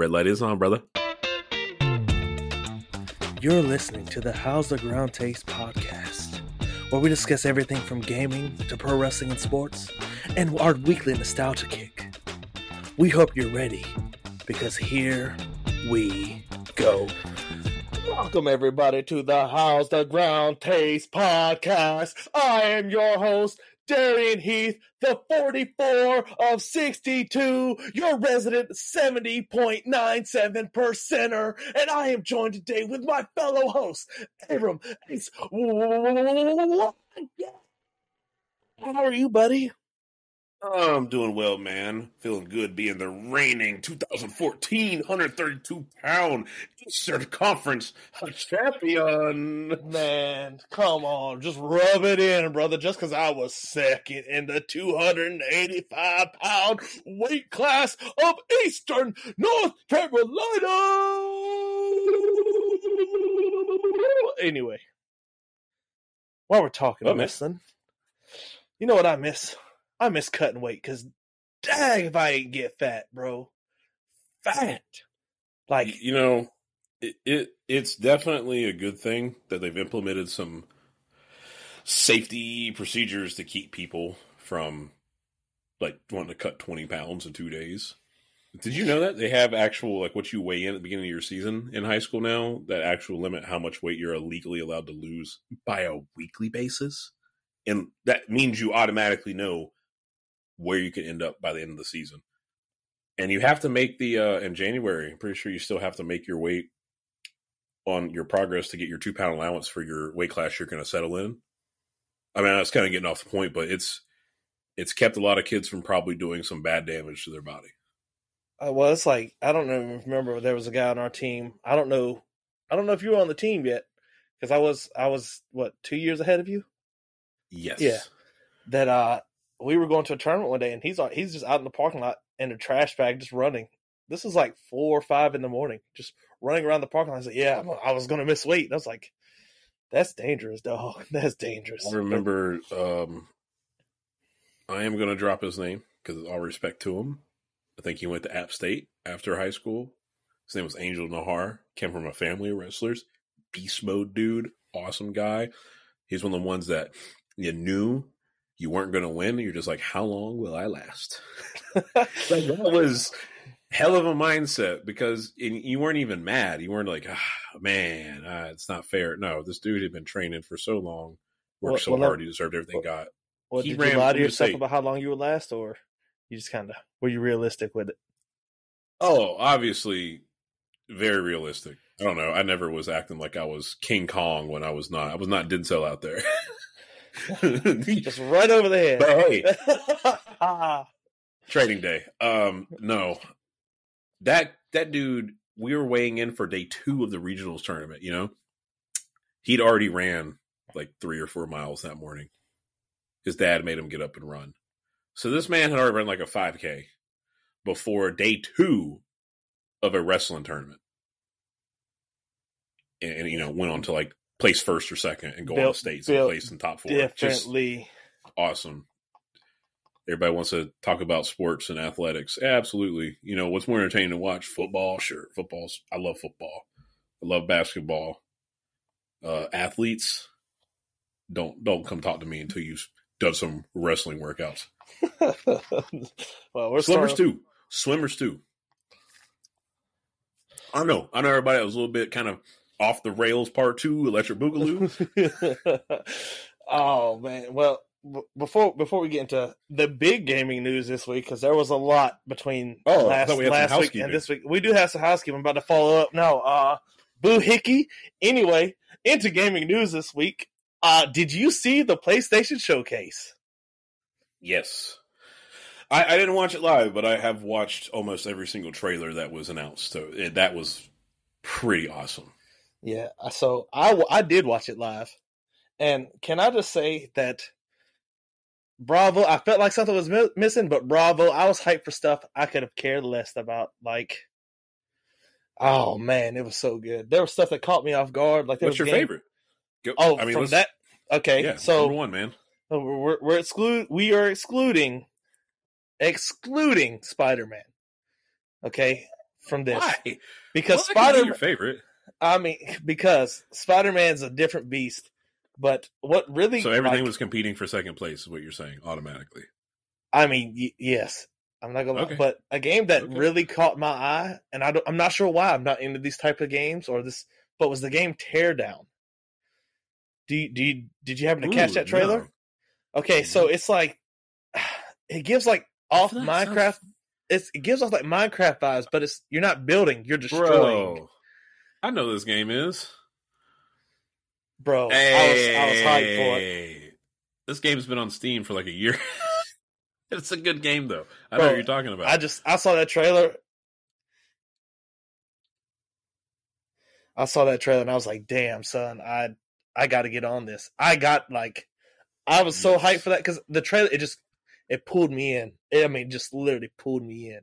Red light is on, brother. You're listening to the How's the Ground Taste podcast, where we discuss everything from gaming to pro wrestling and sports, and our weekly nostalgia kick. We hope you're ready, because here we go. Welcome, everybody, to the How's the Ground Taste podcast. I am your host, Darian Heath, the 44 of 62, your resident 70.97 percenter, and I am joined today with my fellow host, Abram. How are you, buddy? Oh, I'm doing well, man. Feeling good being the reigning 2014 132 pound Eastern Conference champion. Man, come on, just rub it in, brother. Just because I was second in the 285 pound weight class of Eastern North Carolina. Anyway, while we're talking about this, then, you know what I miss? I miss cutting weight because dang if I ain't get fat, bro. Fat. Like, you know, it, it it's definitely a good thing that they've implemented some safety procedures to keep people from like wanting to cut 20 pounds in two days. Did you know that they have actual like what you weigh in at the beginning of your season in high school now? That actual limit how much weight you're illegally allowed to lose by a weekly basis, and that means you automatically know where you can end up by the end of the season. And you have to make the uh in January. I'm pretty sure you still have to make your weight on your progress to get your two pound allowance for your weight class you're going to settle in. I mean, it's kind of getting off the point, but it's it's kept a lot of kids from probably doing some bad damage to their body. Uh, well, it's like I don't know. Remember, there was a guy on our team. I don't know. I don't know if you were on the team yet, because I was. I was what two years ahead of you. Yes. Yeah. That uh, we were going to a tournament one day, and he's on. He's just out in the parking lot in a trash bag, just running. This is like four or five in the morning, just running around the parking lot. I said, "Yeah, I'm- I was going to miss weight." And I was like, "That's dangerous, dog. That's dangerous." I remember. Um, I am going to drop his name because all respect to him. I think he went to App State after high school. His name was Angel Nahar. Came from a family of wrestlers. Beast mode dude. Awesome guy. He's one of the ones that you knew you weren't going to win. You're just like, how long will I last? Like, that was hell of a mindset because you weren't even mad. You weren't like, ah, man, ah, it's not fair. No, this dude had been training for so long, worked Well- so well, hard, he deserved everything he got. Well, he did ran- you lie to yourself say- about how long you would last, or you just kind of were you realistic with it? Oh, obviously, very realistic. I don't know. I never was acting like I was King Kong when I was not. I was not Denzel out there. Just right over the head. but hey, training day. Um, no, that that dude. We were weighing in for day two of the regionals tournament. You know, he'd already ran like three or four miles that morning. His dad made him get up and run. So this man had already run like a five k before day two of a wrestling tournament, and, and, you know went on to like place first or second and go on Built- states and place in top four. Just Definitely. awesome. Everybody wants to talk about sports and athletics. Absolutely. You know, what's more entertaining to watch? Football, sure. Football's I love football. I love basketball. Uh athletes, don't don't come talk to me until you've done some wrestling workouts. well, we're Swimmers starting- too. Swimmers too. I know. I know everybody that was a little bit kind of off the rails part two, electric boogaloo. oh man. Well, b- before before we get into the big gaming news this week, because there was a lot between Oh, last, we last week and this week. We do have some housekeeping. I'm about to follow up now. Uh, boo hickey. Anyway, into gaming news this week. Uh, did you see the PlayStation showcase? Yes. I, I didn't watch it live, but I have watched almost every single trailer that was announced. So it, that was pretty awesome. Yeah, so I I did watch it live, and can I just say that Bravo? I felt like something was mi- missing, but Bravo, I was hyped for stuff I could have cared less about. Like, oh man, it was so good. There was stuff that caught me off guard. Like, there What's was your game- favorite? Go, Oh, I mean, from that. Okay, Yeah, so number one, man. we're we're exclude we are excluding excluding Spider Man. Okay, from this Why? because Well, could be Spider. your favorite. I mean, because Spider Man's a different beast. But what really? So everything like, was competing for second place, is what you're saying automatically. I mean, y- yes. I'm not gonna, Okay. lie, but a game that Okay. really caught my eye, and I don't, I'm not sure why I'm not into these type of games or this, but was the game Teardown. Do you, do you, did you happen to catch that trailer? no. Okay, so mm-hmm. it's like it gives like off Minecraft. sounds- It's it gives off like Minecraft vibes, but it's you're not building, you're destroying. Bro, I know this game is. Bro, I was I was hyped for it. This game's been on Steam for like a year. it's a good game though. I know what you're talking about. I just I saw that trailer. I saw that trailer and I was like, "Damn, son, I I got to get on this." I got like, I was so hyped for that because the trailer it just it pulled me in. I mean, just literally pulled me in.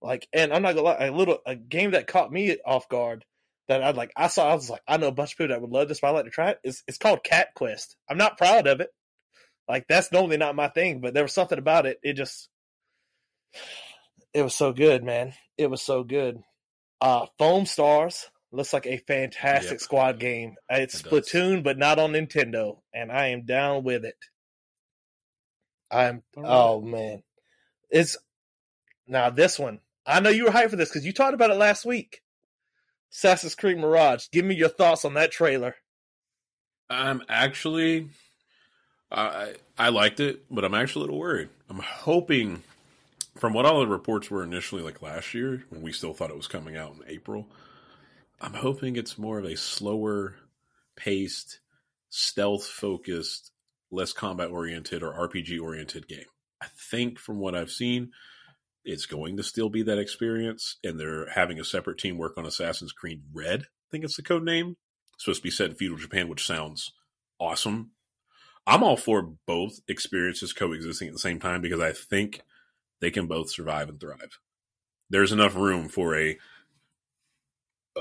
Like, and I'm not gonna lie, a little a game that caught me off guard that I'd like. I saw, I was like, I know a bunch of people that would love this, but I'd like to try it. It's it's called Cat Quest. I'm not proud of it. Like that's normally not my thing, but there was something about it. It just it was so good, man. It was so good. Uh Foam Stars looks like a fantastic Yep. squad game. Uh, It's It. Splatoon, but not on Nintendo, and I am down with it. I'm All right. oh man. It's now this one. I know you were hyped for this because you talked about it last week. Assassin's Creed Mirage. Give me your thoughts on that trailer. I'm actually, I I liked it, but I'm actually a little worried. I'm hoping, from what all the reports were initially, like last year when we still thought it was coming out in April, I'm hoping it's more of a slower paced, stealth focused, less combat oriented or RPG oriented game. I think from what I've seen, it's going to still be that experience, and they're having a separate team work on Assassin's Creed Red. I think it's the code name. It's supposed to be set in feudal Japan, which sounds awesome. I'm all for both experiences coexisting at the same time because I think they can both survive and thrive. There's enough room for a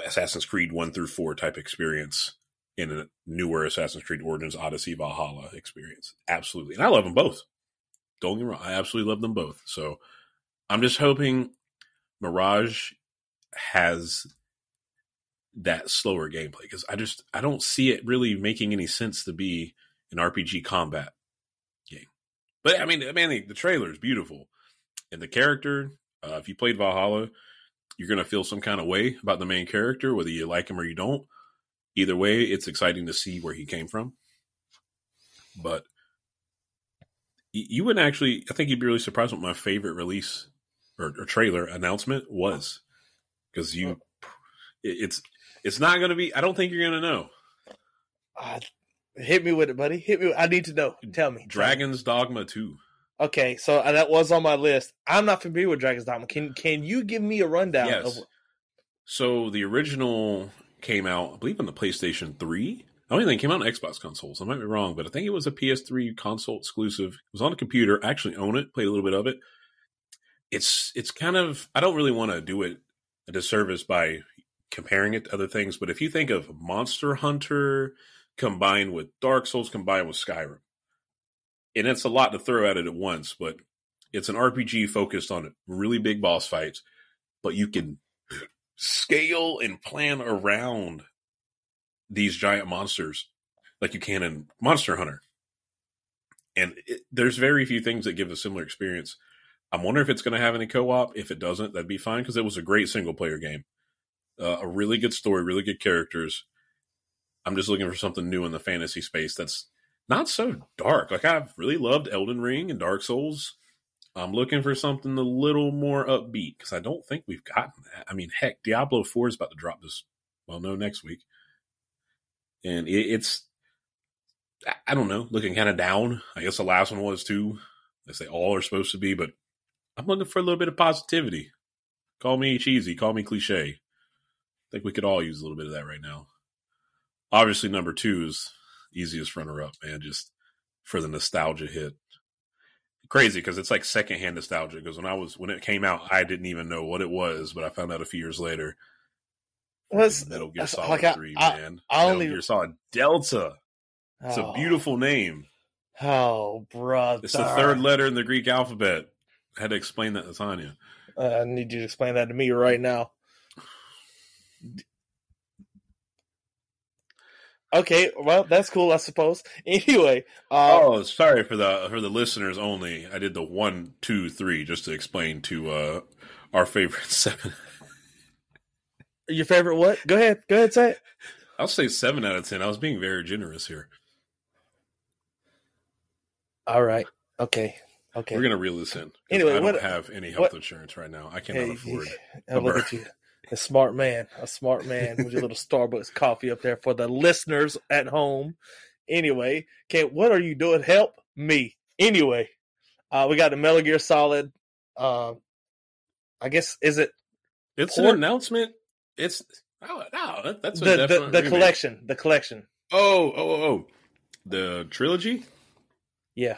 Assassin's Creed 1 through 4 type experience in a newer Assassin's Creed Origins Odyssey Valhalla experience. Absolutely. And I love them both. Don't get me wrong. I absolutely love them both. So I'm just hoping Mirage has that slower gameplay because I just I don't see it really making any sense to be an RPG combat game. But I mean, I the, the trailer is beautiful, and the character. Uh, if you played Valhalla, you're gonna feel some kind of way about the main character, whether you like him or you don't. Either way, it's exciting to see where he came from. But you wouldn't actually. I think you'd be really surprised what my favorite release or, or trailer announcement was, because you, it's it's not going to be. I don't think you're going to know. Uh, hit me with it, buddy. Hit me. I need to know. Tell me. Dragon's Dogma Two. Okay, so uh, that was on my list. I'm not familiar with Dragon's Dogma. Can Can you give me a rundown? Yes. Of, So the original came out, I believe, on the PlayStation Three. I don't even think it came out on Xbox consoles. I might be wrong, but I think it was a PS3 console exclusive. It was on a computer. I actually own it. Played a little bit of it. It's it's kind of. I don't really want to do it a disservice by comparing it to other things, but if you think of Monster Hunter combined with Dark Souls combined with Skyrim, and it's a lot to throw at it at once, but it's an RPG focused on really big boss fights, but you can scale and plan around these giant monsters like you can in Monster Hunter. And it, there's very few things that give a similar experience. I'm wondering if it's going to have any co-op. If it doesn't, that'd be fine because it was a great single player game, uh, a really good story, really good characters. I'm just looking for something new in the fantasy space that's not so dark. Like I've really loved Elden Ring and Dark Souls. I'm looking for something a little more upbeat because I don't think we've gotten that. I mean, heck, Diablo 4 is about to drop this, well, no, next week. And it, it's, I- I don't know, looking kind of down. I guess the last one was too, as they all are supposed to be, but I'm looking for a little bit of positivity. Call me cheesy, call me cliche. I think we could all use a little bit of that right now. Obviously, number two is easiest runner up, man, just for the nostalgia hit crazy because it's like secondhand nostalgia. Because when I was when it came out, I didn't even know what it was, but I found out a few years later. What's- Metal Gear that's- Solid like, I- Three, I- man. I Metal only- Gear Solid Delta. It's oh, a beautiful name. Oh, brother. It's the third letter in the Greek alphabet. Had to explain that to Tanya. Uh, I need you to explain that to me right now. Okay, well, that's cool, I suppose. Anyway, uh, oh, sorry for the for the listeners only. I did the one, two, three just to explain to uh, our favorite seven. your favorite what? Go ahead, go ahead, say it. I'll say seven out of ten. I was being very generous here. All right, okay, okay. We're gonna reel this in. Anyway, I don't what- have any health what- insurance right now. I cannot Hey, afford. hey, look at you, a smart man, a smart man with your little Starbucks coffee up there for the listeners at home. Anyway, okay, what are you doing? Help me. Anyway, uh, we got the Metal Gear Solid. Uh, I guess is it It's Port- an announcement. It's oh no, that's a the the, the collection? The collection. Oh, oh, oh, oh, the trilogy. Yeah.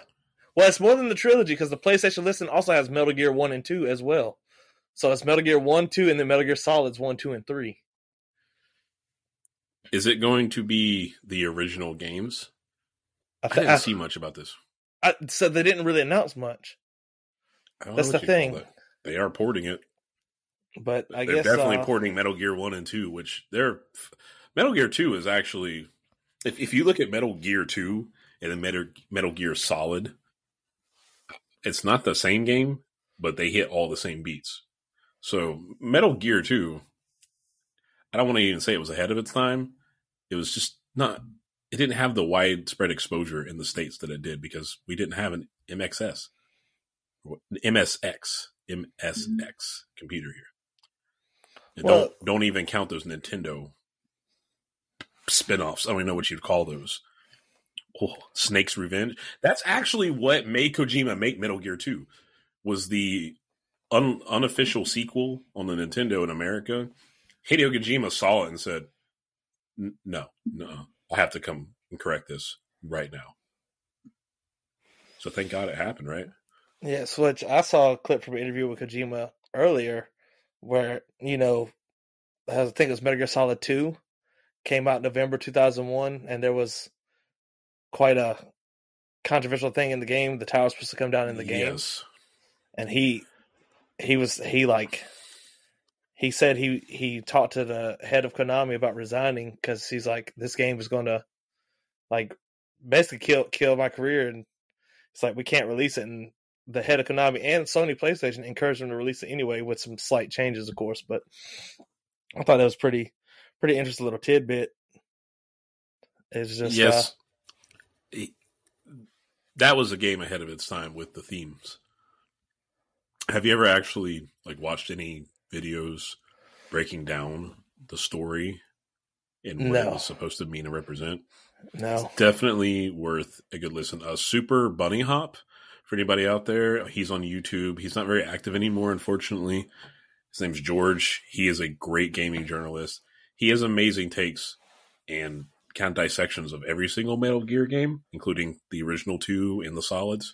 Well, it's more than the trilogy because the PlayStation Listen also has Metal Gear One and Two as well. So it's Metal Gear One, Two, and then Metal Gear Solids One, Two, and Three. Is it going to be the original games? I I didn't I- see much about this. I- so they didn't really announce much, I don't know That's the thing. that. They are porting it. but I they're guess definitely uh, porting Metal Gear One and Two, which they're Metal Gear Two is actually if if you look at Metal Gear Two and then Metal Metal Gear Solid, it's not the same game, but they hit all the same beats. So Metal Gear Two, I don't want to even say it was ahead of its time. It was just not. It didn't have the widespread exposure in the states that it did because we didn't have an MXS, MSX, MSX mm-hmm. computer here. And Well- don't don't even count those Nintendo spin-offs. I don't even know what you'd call those. Oh, Snake's Revenge. That's actually what made Kojima make Metal Gear 2 was the un, unofficial sequel on the Nintendo in America. Hideo Kojima saw it and said, "No, no, I have to come and correct this right now." So thank God it happened, right? Yeah, Switch. I saw a clip from an interview with Kojima earlier where, you know, I think it was Metal Gear Solid 2 came out November 2001, and there was quite a controversial thing in the game. The tower was supposed to come down in the game, Yes. and he he was he like he said he he talked to the head of Konami about resigning because he's like this game is going to like basically kill kill my career, and it's like we can't release it. And the head of Konami and Sony PlayStation encouraged him to release it anyway, with some slight changes, of course. But I thought that was pretty pretty interesting little tidbit. It's just uh, yes. That was a game ahead of its time with the themes. Have you ever actually like watched any videos breaking down the story and what it was supposed to mean and represent? no, Definitely worth a good listen. Uh, Super Bunny Hop for anybody out there. He's on YouTube. He's not very active anymore, unfortunately. His name's George. He is a great gaming journalist. He has amazing takes and of dissections of every single Metal Gear game, including the original two and the solids.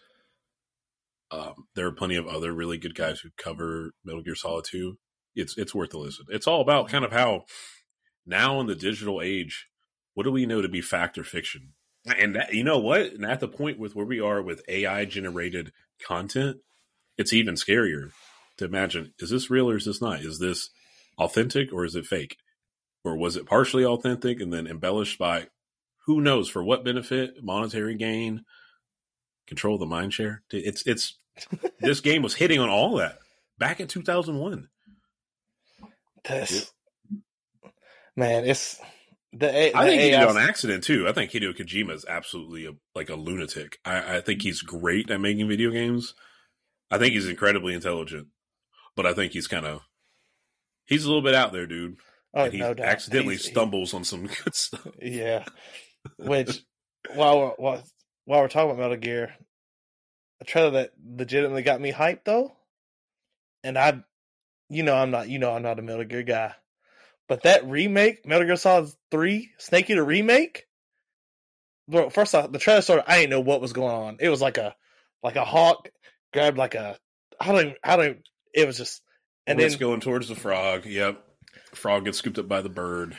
Um, there are plenty of other really good guys who cover Metal Gear Solid 2. It's it's worth a listen. It's all about kind of how now in the digital age, what do we know to be fact or fiction? And that, you know what? And at the point with where we are with AI generated content, it's even scarier to imagine: is this real or is this not? Is this authentic or is it fake? Or was it partially authentic and then embellished by who knows for what benefit, monetary gain, control the mind share? It's it's this game was hitting on all that back in two thousand one. that's man, it's the, A- I the think he did it on accident too. I think Hideo Kojima is absolutely a, like a lunatic. I, I think he's great at making video games. I think he's incredibly intelligent, but I think he's kind of he's a little bit out there, dude. Oh, and he no doubt. accidentally He's- he- stumbles on some good stuff. Yeah. Which while we're while, while we're talking about Metal Gear, a trailer that legitimately got me hyped though, and I, you know, I'm not, you know, I'm not a Metal Gear guy, but that remake, Metal Gear Solid Three, Snake Eater remake. Bro, first off, the trailer started. I didn't know what was going on. It was like a, like a hawk grabbed like a. I don't. Even, I don't. Even, it was just, and And then it's going towards the frog. Yep, frog gets scooped up by the bird.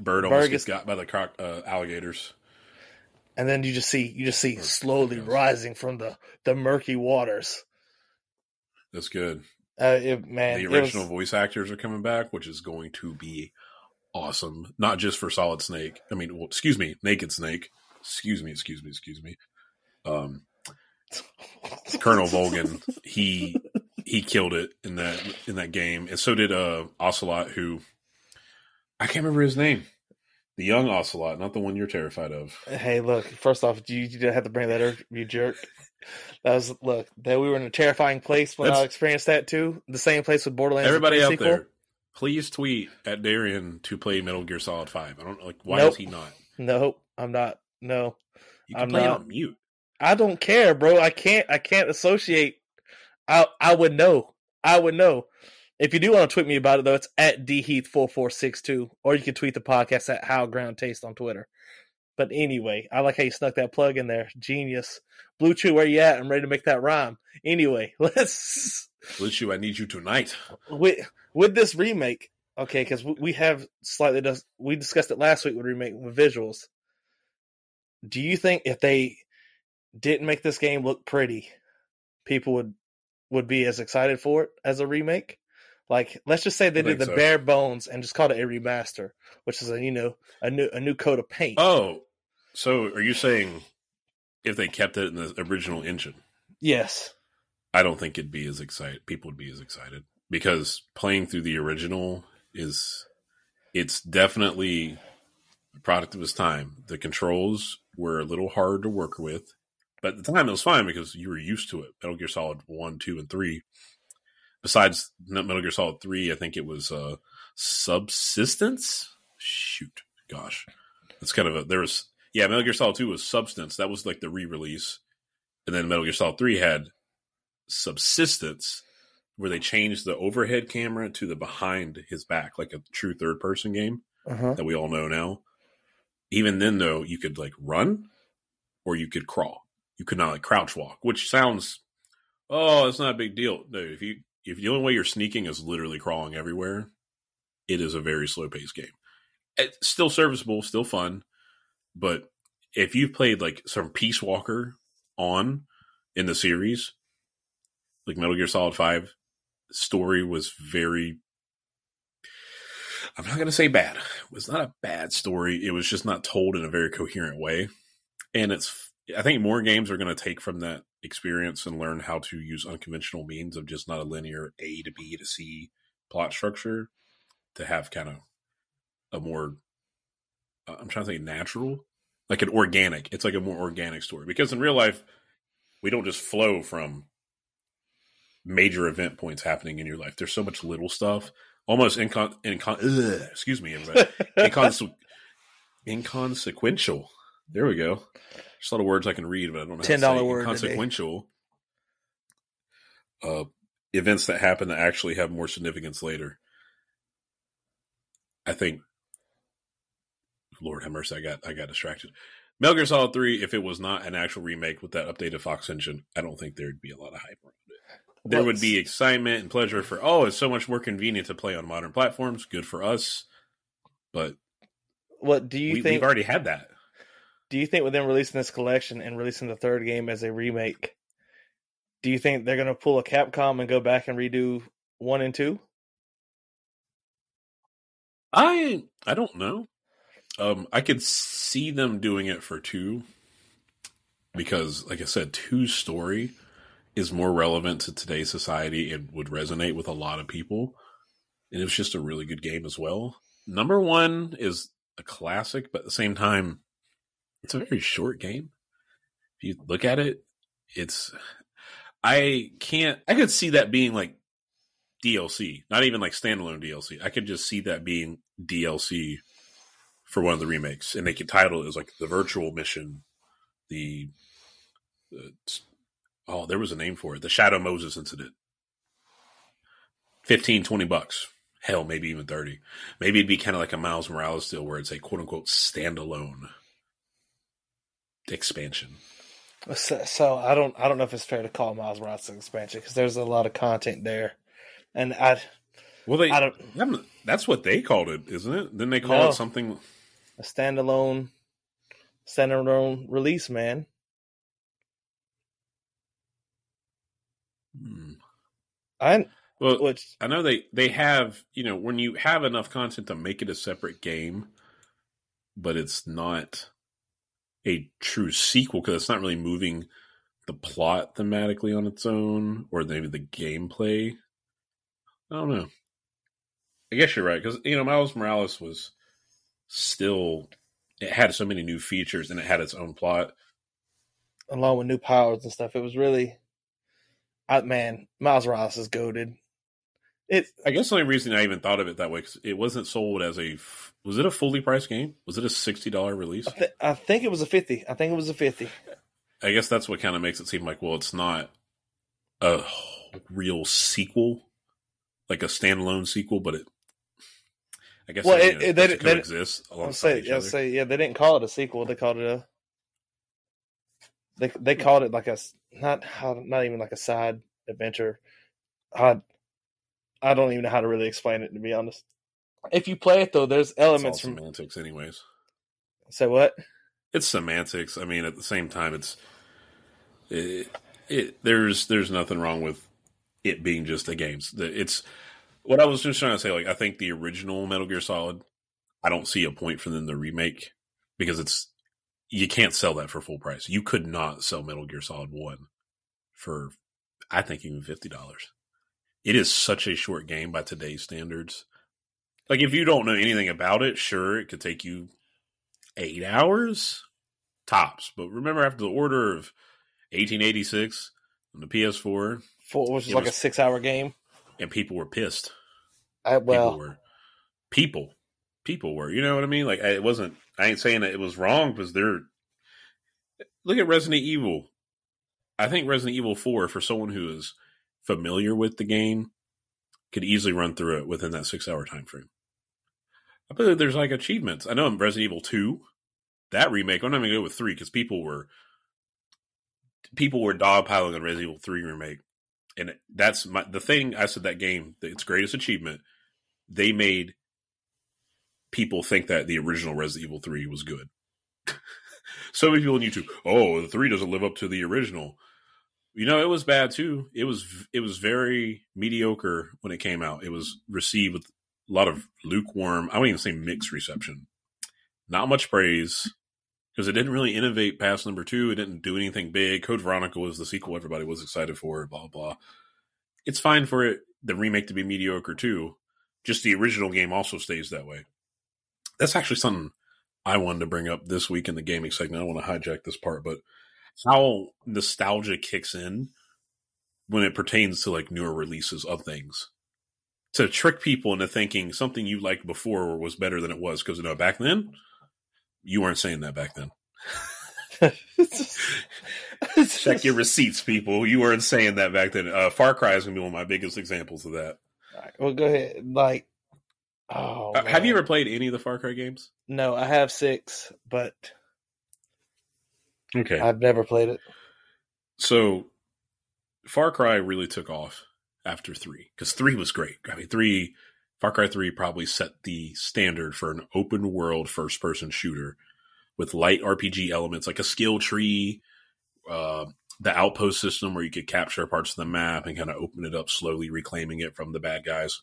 Bird almost Bird gets gets- got by the croc uh, alligators. and then you just see you just see Or- slowly yes. rising from the the murky waters. That's good. Uh, it, man, the original was- voice actors are coming back, which is going to be awesome. Not just for Solid Snake. I mean, well, excuse me, Naked Snake. Excuse me, excuse me, excuse me. Um, Colonel Volgin, he he killed it in that in that game, and so did uh Ocelot, who I can't remember his name. The young Ocelot, not the one you're terrified of. Hey, look. First off, you, you didn't have to bring that up, you jerk. That was look. That we were in a terrifying place when I experienced that too. The same place with Borderlands. Everybody 3 out sequel. there, please tweet at Darian to play Metal Gear Solid Five. I don't like why Nope. is he not? Nope, I'm not. No, You can I'm play not. on mute. I don't care, bro. I can't. I can't associate. I I would know. I would know. If you do want to tweet me about it, though, it's at dheath4462, or you can tweet the podcast at How Ground Taste on Twitter. But anyway, I like how you snuck that plug in there. Genius. Blue Chew, where you at? I'm ready to make that rhyme. Anyway, let's Blue Chew, I need you tonight. with with this remake. Okay, because we have slightly dis- we discussed it last week with remake with visuals. Do you think if they didn't make this game look pretty, people would would be as excited for it as a remake? Like, let's just say they I did the so. bare bones and just called it a remaster, which is a you know a new a new coat of paint. Oh, so are you saying if they kept it in the original engine, yes, I don't think it'd be as excited. People would be as excited because playing through the original is it's definitely a product of its time. The controls were a little hard to work with, but at the time it was fine because you were used to it. Metal Gear Solid One, Two, and Three. Besides Metal Gear Solid Three, I think it was uh, Subsistence. Shoot, gosh, that's kind of a there was yeah. Metal Gear Solid Two was Substance. That was like the re-release, and then Metal Gear Solid Three had Subsistence, where they changed the overhead camera to the behind his back, like a true third person game uh-huh. that we all know now. Even then, though, you could like run or you could crawl. You could not like crouch walk, which sounds, oh, it's not a big deal. No, if you if the only way you're sneaking is literally crawling everywhere, it is a very slow paced game. It's still serviceable, still fun, but if you've played like some Peace Walker on in the series, like Metal Gear Solid Five, story was very I'm not going to say bad. It was not a bad story. It was just not told in a very coherent way. And it's, I think more games are going to take from that experience and learn how to use unconventional means of just not a linear A to B to C plot structure to have kind of a more, uh, I'm trying to say natural, like an organic. It's like a more organic story because in real life, we don't just flow from major event points happening in your life. There's so much little stuff almost incon, incon ugh, excuse me, everybody. Inconse- inconsequential. There we go. There's a lot of words I can read, but I don't know. $10 say word today. Inconsequential. Uh, events that happen that actually have more significance later. I think. Lord have mercy, I got I got distracted. Metal Gear Solid Three, if it was not an actual remake with that updated Fox engine, I don't think there'd be a lot of hype around it there would be excitement and pleasure for oh it's so much more convenient to play on modern platforms good for us but What do you we, think? we've already had that do you think with them releasing this collection and releasing the third game as a remake, do you think they're gonna pull a Capcom and go back and redo one and two? i i don't know. Um i could see them doing it for two because like i said two story is more relevant to today's society and would resonate with a lot of people. And it was just a really good game as well. Number one is a classic but at the same time it's a very short game. If you look at it it's i can't i could see that being like dlc not even like standalone dlc i could just see that being dlc for one of the remakes and they could title it as like the virtual mission the uh, oh there was a name for it the shadow moses incident. 15 20 bucks. Hell maybe even 30 maybe it'd be kind of like a miles morales deal where it's a quote unquote standalone expansion So, so I don't I don't know if it's fair to call Miles Morales an expansion because there's a lot of content there, and I well they I don't that's what they called it isn't it then they call No. it something a standalone standalone release, man. hmm. I Well, which I know they they have you know when you have enough content to make it a separate game, but it's not a true sequel because it's not really moving the plot thematically on its own or maybe the gameplay. I don't know. I guess you're right because you know Miles Morales was still it had so many new features and it had its own plot. along with new powers and stuff, it was really, I, man, Miles Morales is goaded. It I guess the only reason I even thought of it that way because it wasn't sold as a f- was it a fully priced game? Was it a sixty dollar release? I, th- I think it was a fifty. I think it was a fifty. I guess that's what kind of makes it seem like well, it's not a real sequel, like a standalone sequel, but it. I guess Well, it- it- they- it they- coexist I'll alongside say, each I'll other. say, yeah, they didn't call it a sequel. They called it a. They they called it like a not not even like a side adventure. I I don't even know how to really explain it to be honest. If you play it though, there's elements from semantics, anyways. say what It's semantics. I mean, at the same time, it's it, it. There's there's nothing wrong with it being just a game. It's what I was just trying to say. Like, I think the original Metal Gear Solid. I don't see a point for them to remake because it's you can't sell that for full price. You could not sell Metal Gear Solid One for I think even fifty dollars. It is such a short game by today's standards. Like if you don't know anything about it, sure, it could take you eight hours tops. But remember, after the order of 1886 on the PS4, for which is like a six hour game. and people were pissed. I, People well, were people, people were. You know what I mean? Like I- it wasn't. I ain't saying that it was wrong because they're. Look at Resident Evil. I think Resident Evil Four for someone who is familiar with the game could easily run through it within that six hour time frame. I believe there's like achievements. I know in Resident Evil Two, that remake. I'm not even gonna go with three because people were people were dogpiling on Resident Evil Three remake, and that's my the thing. I said that game, its greatest achievement, they made people think that the original Resident Evil Three was good. so many people on YouTube, oh, the three doesn't live up to the original. You know, it was bad too. It was it was very mediocre when it came out. It was received with a lot of lukewarm. I wouldn't even say mixed reception. Not much praise because it didn't really innovate past number two. It didn't do anything big. Code Veronica was the sequel everybody was excited for. Blah blah. It's fine for it the remake to be mediocre too. Just the original game also stays that way. That's actually something I wanted to bring up this week in the gaming segment. I don't want to hijack this part, but how nostalgia kicks in when it pertains to like newer releases of things. To trick people into thinking something you liked before was better than it was because you know back then you weren't saying that back then. Check your receipts people. You weren't saying that back then. Uh, far cry is to be one of my biggest examples of that. Alright, well, go ahead. Like, oh, Uh, have you ever played any of the far cry games? No, I have six, but okay I've never played it. so Far Cry really took off after three because three was great. I mean, three Far Cry three probably set the standard for an open world first person shooter with light RPG elements like a skill tree, uh, the outpost system where you could capture parts of the map and kind of open it up slowly, reclaiming it from the bad guys.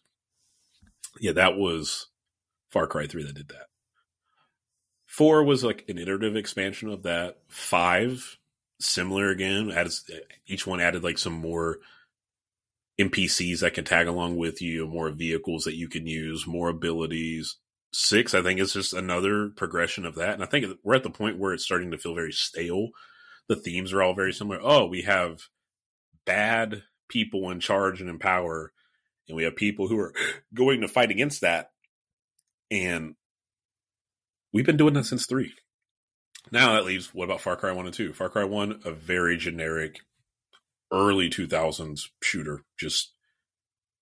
Yeah, that was Far Cry three that did that. Four was like an iterative expansion of that. Five similar again. Added, each one added like some more NPCs that can tag along with you, more vehicles that you can use, more abilities. Six, I think, is just another progression of that. And I think we're at the point where it's starting to feel very stale. The themes are all very similar. Oh, we have bad people in charge and in power, and we have people who are going to fight against that. And we've been doing that since three. Now that leaves what about Far Cry 1 and 2? Far Cry 1, a very generic early 2000s shooter. Just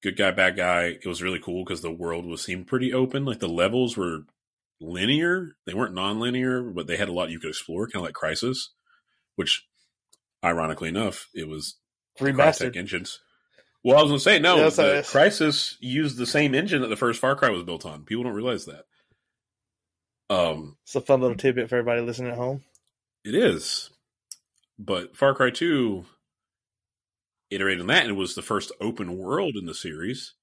good guy, bad guy. It was really cool because the world was seemed pretty open. Like the levels were linear. They weren't non-linear, but they had a lot you could explore, kind of like Crysis, which ironically enough, it was Remastered. Engines. Well, I was going to say, no, Yeah, Crysis used the same engine that the first Far Cry was built on. People don't realize that. Um, It's a fun little tidbit for everybody listening at home. It is. But Far Cry 2 iterated on that, and it was the first open world in the series.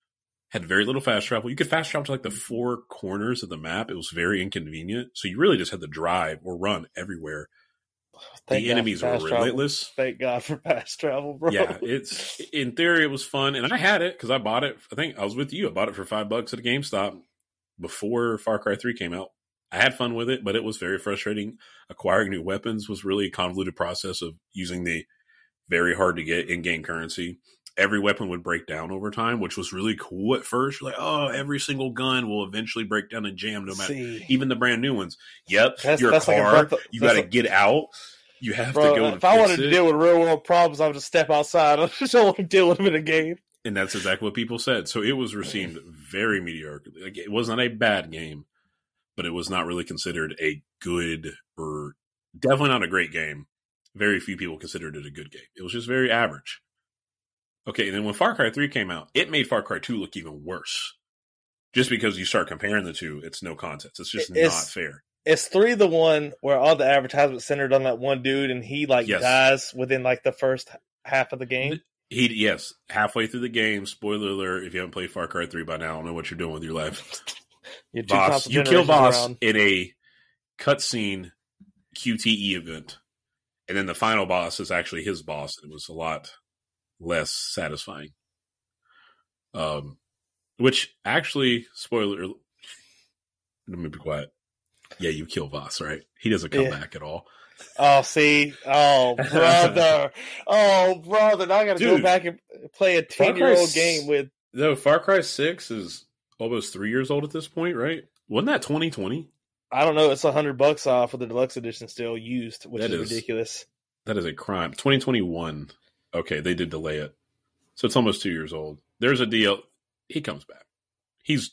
Had very little fast travel. You could fast travel to like the four corners of the map. It was very inconvenient. So you really just had to drive or run everywhere. Thank the God enemies were fast travel. relentless. Thank God for fast travel, bro. Yeah, it's in theory it was fun, and I had it because I bought it. I think I was with you. I bought it for five bucks at a GameStop before Far Cry Three came out. I had fun with it, but it was very frustrating. Acquiring new weapons was really a convoluted process of using the very hard to get in-game currency. Every weapon would break down over time, which was really cool at first. You're like, oh, every single gun will eventually break down and jam, no matter See, even the brand new ones. Yep, That's- your that's a car, of- you got to a- get out. You have bro, to go. and if I wanted to deal with real world problems, I would just step outside. I just don't want to deal with them in a game. And that's exactly what people said. So it was received mm. very mediocre. Like, it was not a bad game, but it was not really considered a good or definitely not a great game. Very few people considered it a good game. It was just very average. Okay, and then when Far Cry 3 came out, it made Far Cry 2 look even worse. Just because you start comparing the two, it's no contest. It's just It's- not fair. Is three the one where all the advertisements centered on that one dude and he like Yes. dies within like the first half of the game? He yes, halfway through the game, spoiler alert, if you haven't played Far Cry 3 by now, I don't know what you're doing with your life. Vaas. You kill Vaas around. in a cutscene QTE event, and then the final boss is actually his boss. and It was a lot less satisfying. Um, which actually, spoiler. Let me be quiet. Yeah, you kill Vaas, right? He doesn't come Yeah. back at all. Oh, see, oh brother, oh brother, now I got to go back and play a ten-year-old game with. No, Far Cry Six is almost three years old at this point, right? Wasn't that 2020? I don't know. It's a hundred bucks off for the deluxe edition still used, which is, is- ridiculous. That is a crime. 2021. Okay, they did delay it. So it's almost two years old. There's a deal. He comes back. He's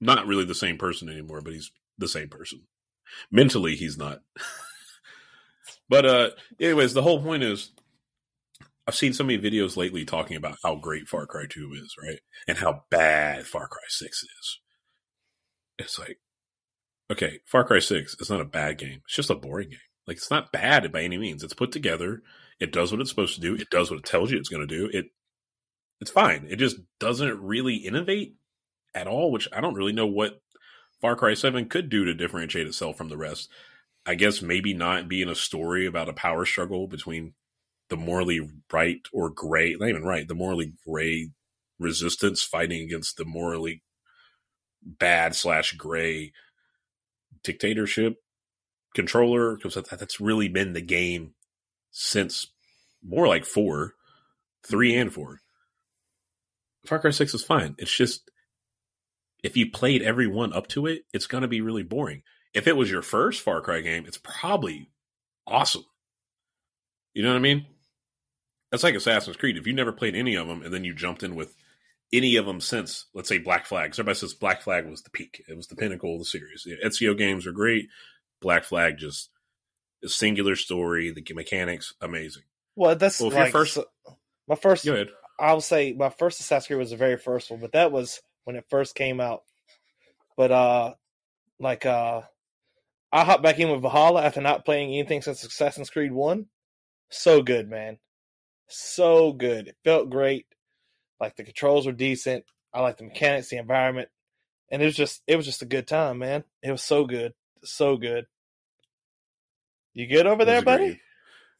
not really the same person anymore, but he's the same person. Mentally, he's not. but, uh, anyways, the whole point is I've seen so many videos lately talking about how great Far Cry 2 is, right? And how bad Far Cry 6 is. It's like, okay, Far Cry 6 is not a bad game. It's just a boring game. Like it's not bad by any means. It's put together. It does what it's supposed to do. It does what it tells you it's going to do. It it's fine. It just doesn't really innovate at all, which I don't really know what Far Cry 7 could do to differentiate itself from the rest. I guess maybe not being a story about a power struggle between the morally right or gray, not even right, the morally gray resistance fighting against the morally bad slash gray dictatorship controller because that, that's really been the game since more like four, three and four. Far Cry Six is fine. It's just if you played every one up to it, it's going to be really boring. If it was your first Far Cry game, it's probably awesome. You know what I mean? That's like Assassin's Creed. If you never played any of them and then you jumped in with any of them since, let's say Black Flag. everybody says Black Flag was the peak. It was the pinnacle of the series. The Ezio games are great. Black Flag just a singular story. The mechanics amazing. Well, that's Well, like, first- my first. Go ahead. I'll say my first Assassin's Creed was the very first one, but that was when it first came out. But uh, like uh, I hopped back in with Valhalla after not playing anything since Assassin's Creed One. So good, man. So good. It felt great. Like the controls were decent. I like the mechanics, the environment, and it was just it was just a good time, man. It was so good, so good. You good over there, It was a great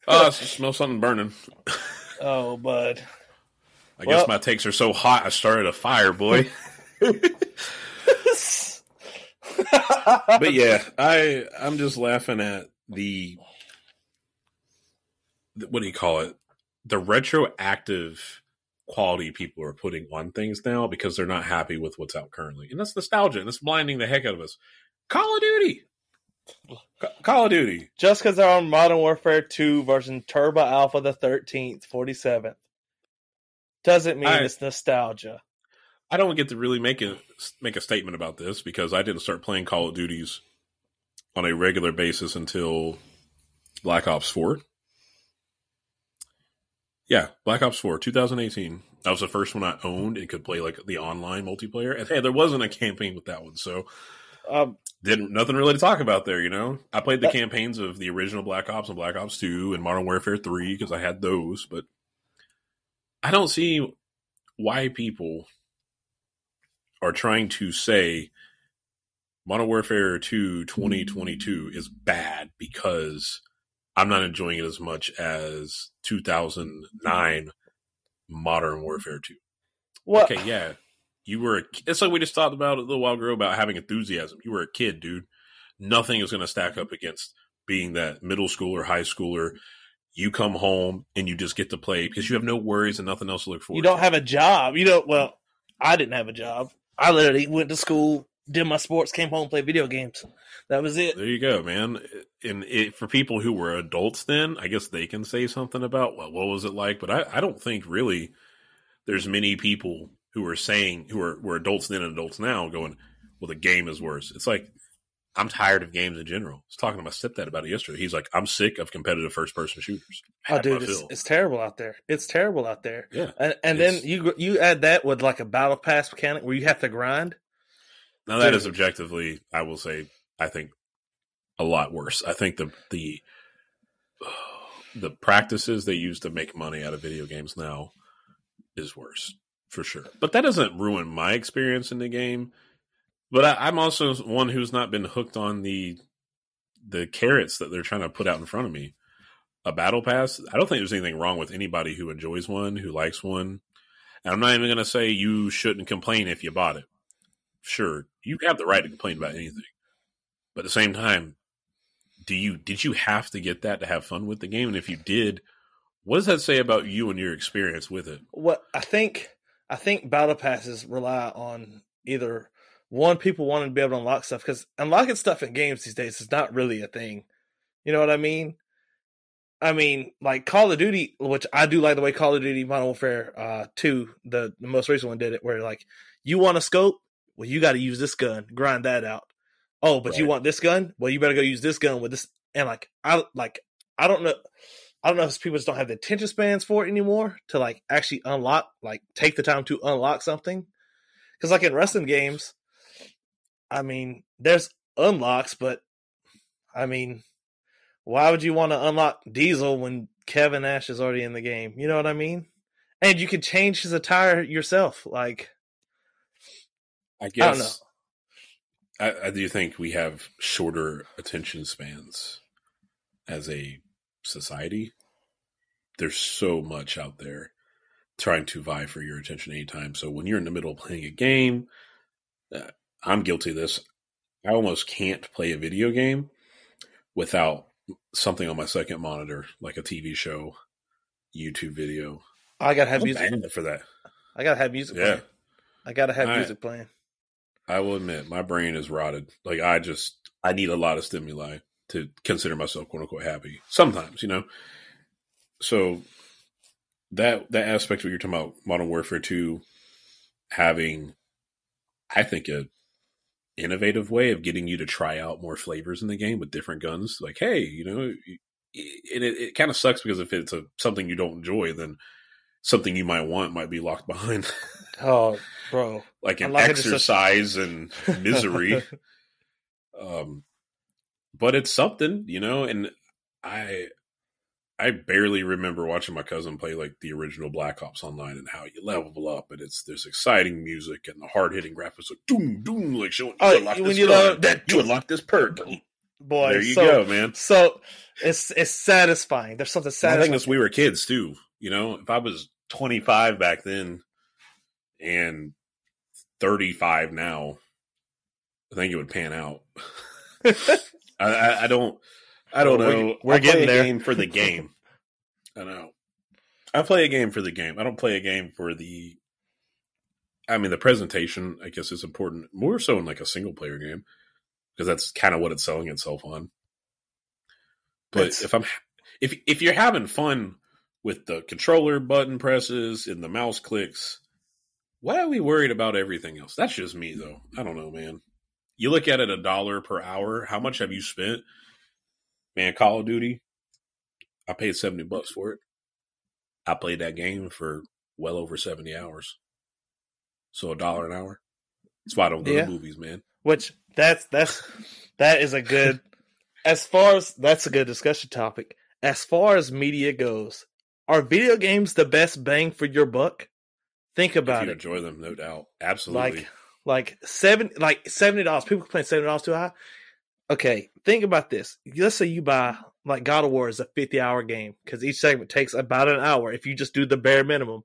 ah, buddy? Oh, I smell something burning. Oh, bud. I Well- guess my takes are so hot. I started a fire, boy. but yeah, I I'm just laughing at the- what do you call it? The retroactive quality people are putting on things now because they're not happy with what's out currently, and that's nostalgia, and that's blinding the heck out of us. Call of Duty, Ca- Call of Duty. just because they're on Modern Warfare 2 version Turbo Alpha the 13th, 47th, doesn't mean I- it's nostalgia. I don't get to really make a make a statement about this because I didn't start playing Call of Duties on a regular basis until Black Ops Four. Yeah, Black Ops Four, 2018. That was the first one I owned and could play like the online multiplayer. And hey, there wasn't a campaign with that one, so Um, didn't nothing really to talk about there. You know, I played the That- campaigns of the original Black Ops and Black Ops Two and Modern Warfare Three because I had those, but I don't see why people are trying to say Modern Warfare 2 2022 is bad because I'm not enjoying it as much as 2009 Modern Warfare 2. Well, Okay, yeah. You were a, it's like we just talked about a little while ago about having enthusiasm. You were a kid, dude. Nothing is going to stack up against being that middle schooler, high schooler. You come home and you just get to play because you have no worries and nothing else to look forward you don't to. have a job. You don't. Well, I didn't have a job. I literally went to school, did my sports, came home, played video games. That was it. There you go, man. And it, for people who were adults then, I guess they can say something about well, what was it like. But I, I don't think really there's many people who are saying who are were adults then and adults now going, well, the game is worse. It's like I'm tired of games in general. I was talking to my stepdad about it yesterday. He's like, I'm sick of competitive first person shooters. Oh, Had dude, it's, it's terrible out there. It's terrible out there. yeah. And, and then you you add that with like a battle pass mechanic where you have to grind. Now that Dude. is objectively, I will say, I think a lot worse. I think the the the practices they use to make money out of video games now is worse for sure. But that doesn't ruin my experience in the game. But I, I'm also one who's not been hooked on the the carrots that they're trying to put out in front of me. A battle pass. I don't think there's anything wrong with anybody who enjoys one, who likes one. And I'm not even going to say you shouldn't complain if you bought it sure you have the right to complain about anything but at the same time do you did you have to get that to have fun with the game and if you did what does that say about you and your experience with it What I think I think battle passes rely on either one people wanting to be able to unlock stuff because unlocking stuff in games these days is not really a thing. You know what I mean? I mean, like Call of Duty, which I do like the way Call of Duty Modern Warfare uh, 2, the, the most recent one did it, where like you want a scope, well, you got to use this gun, grind that out. Oh, but you want this gun? Well, you better go use this gun with this. And like, I like, I don't know. I don't know if people just don't have the attention spans for it anymore to like actually unlock, like take the time to unlock something. Because like in wrestling games, I mean, there's unlocks, but I mean, why would you want to unlock Diesel when Kevin Nash is already in the game? You know what I mean? And you can change his attire yourself. Like, i I don't know. guess I, I do think we have shorter attention spans as a society there's so much out there trying to vie for your attention anytime so when you're in the middle of playing a game uh, i'm guilty of this i almost can't play a video game without something on my second monitor like a tv show youtube video I gotta have I'm music. for that I gotta have music Yeah. playing. I gotta have I- music playing. I will admit my brain is rotted. Like I just I need a lot of stimuli to consider myself quote unquote happy. Sometimes, you know. So that that aspect of what you're talking about, Modern Warfare Two, having, I think a innovative way of getting you to try out more flavors in the game with different guns. Like, hey, you know, and it, it kind of sucks because if it's a, something you don't enjoy, then something you might want might be locked behind. Oh, bro. like I an like it just- exercise and misery. um, but it's something, you know. And I, I barely remember watching my cousin play like the original Black Ops Online and how you level up, and it's there's exciting music and the hard hitting graphics, like doom doom, like showing Oh, you unlock when this you gun, that- you unlock this perk. Boy, there you so, go, man. So it's it's satisfying. There's something I satisfying. think that's we were kids too. You know, if I was 25 back then and 35 now, I think it would pan out. I, I, don't. I don't We're- know. we're I play getting a there. game for the game. I know. I play a game for the game. I don't play a game for the. I mean, the presentation, I guess, is important more so in like a single player game because that's kind of what it's selling itself on. But It's- if I'm, if if you're having fun with the controller button presses and the mouse clicks, why are we worried about everything else? That's just me, though. I don't know, man. You look at it a dollar per hour. How much have you spent? Man, Call of Duty. I paid seventy bucks for it. I played that game for well over seventy hours. So a dollar an hour. That's why I don't go Yeah. to movies, man. Which that's that's that is a good as far as that's a good discussion topic. As far as media goes, Are video games the best bang for your buck? Think about you it. enjoy them, no doubt. Absolutely. Like like seven like seventy dollars. People complain seventy dollars too high. Okay, think about this. Let's say you buy like God of War is a fifty hour game because each segment takes about an hour. If you just do the bare minimum,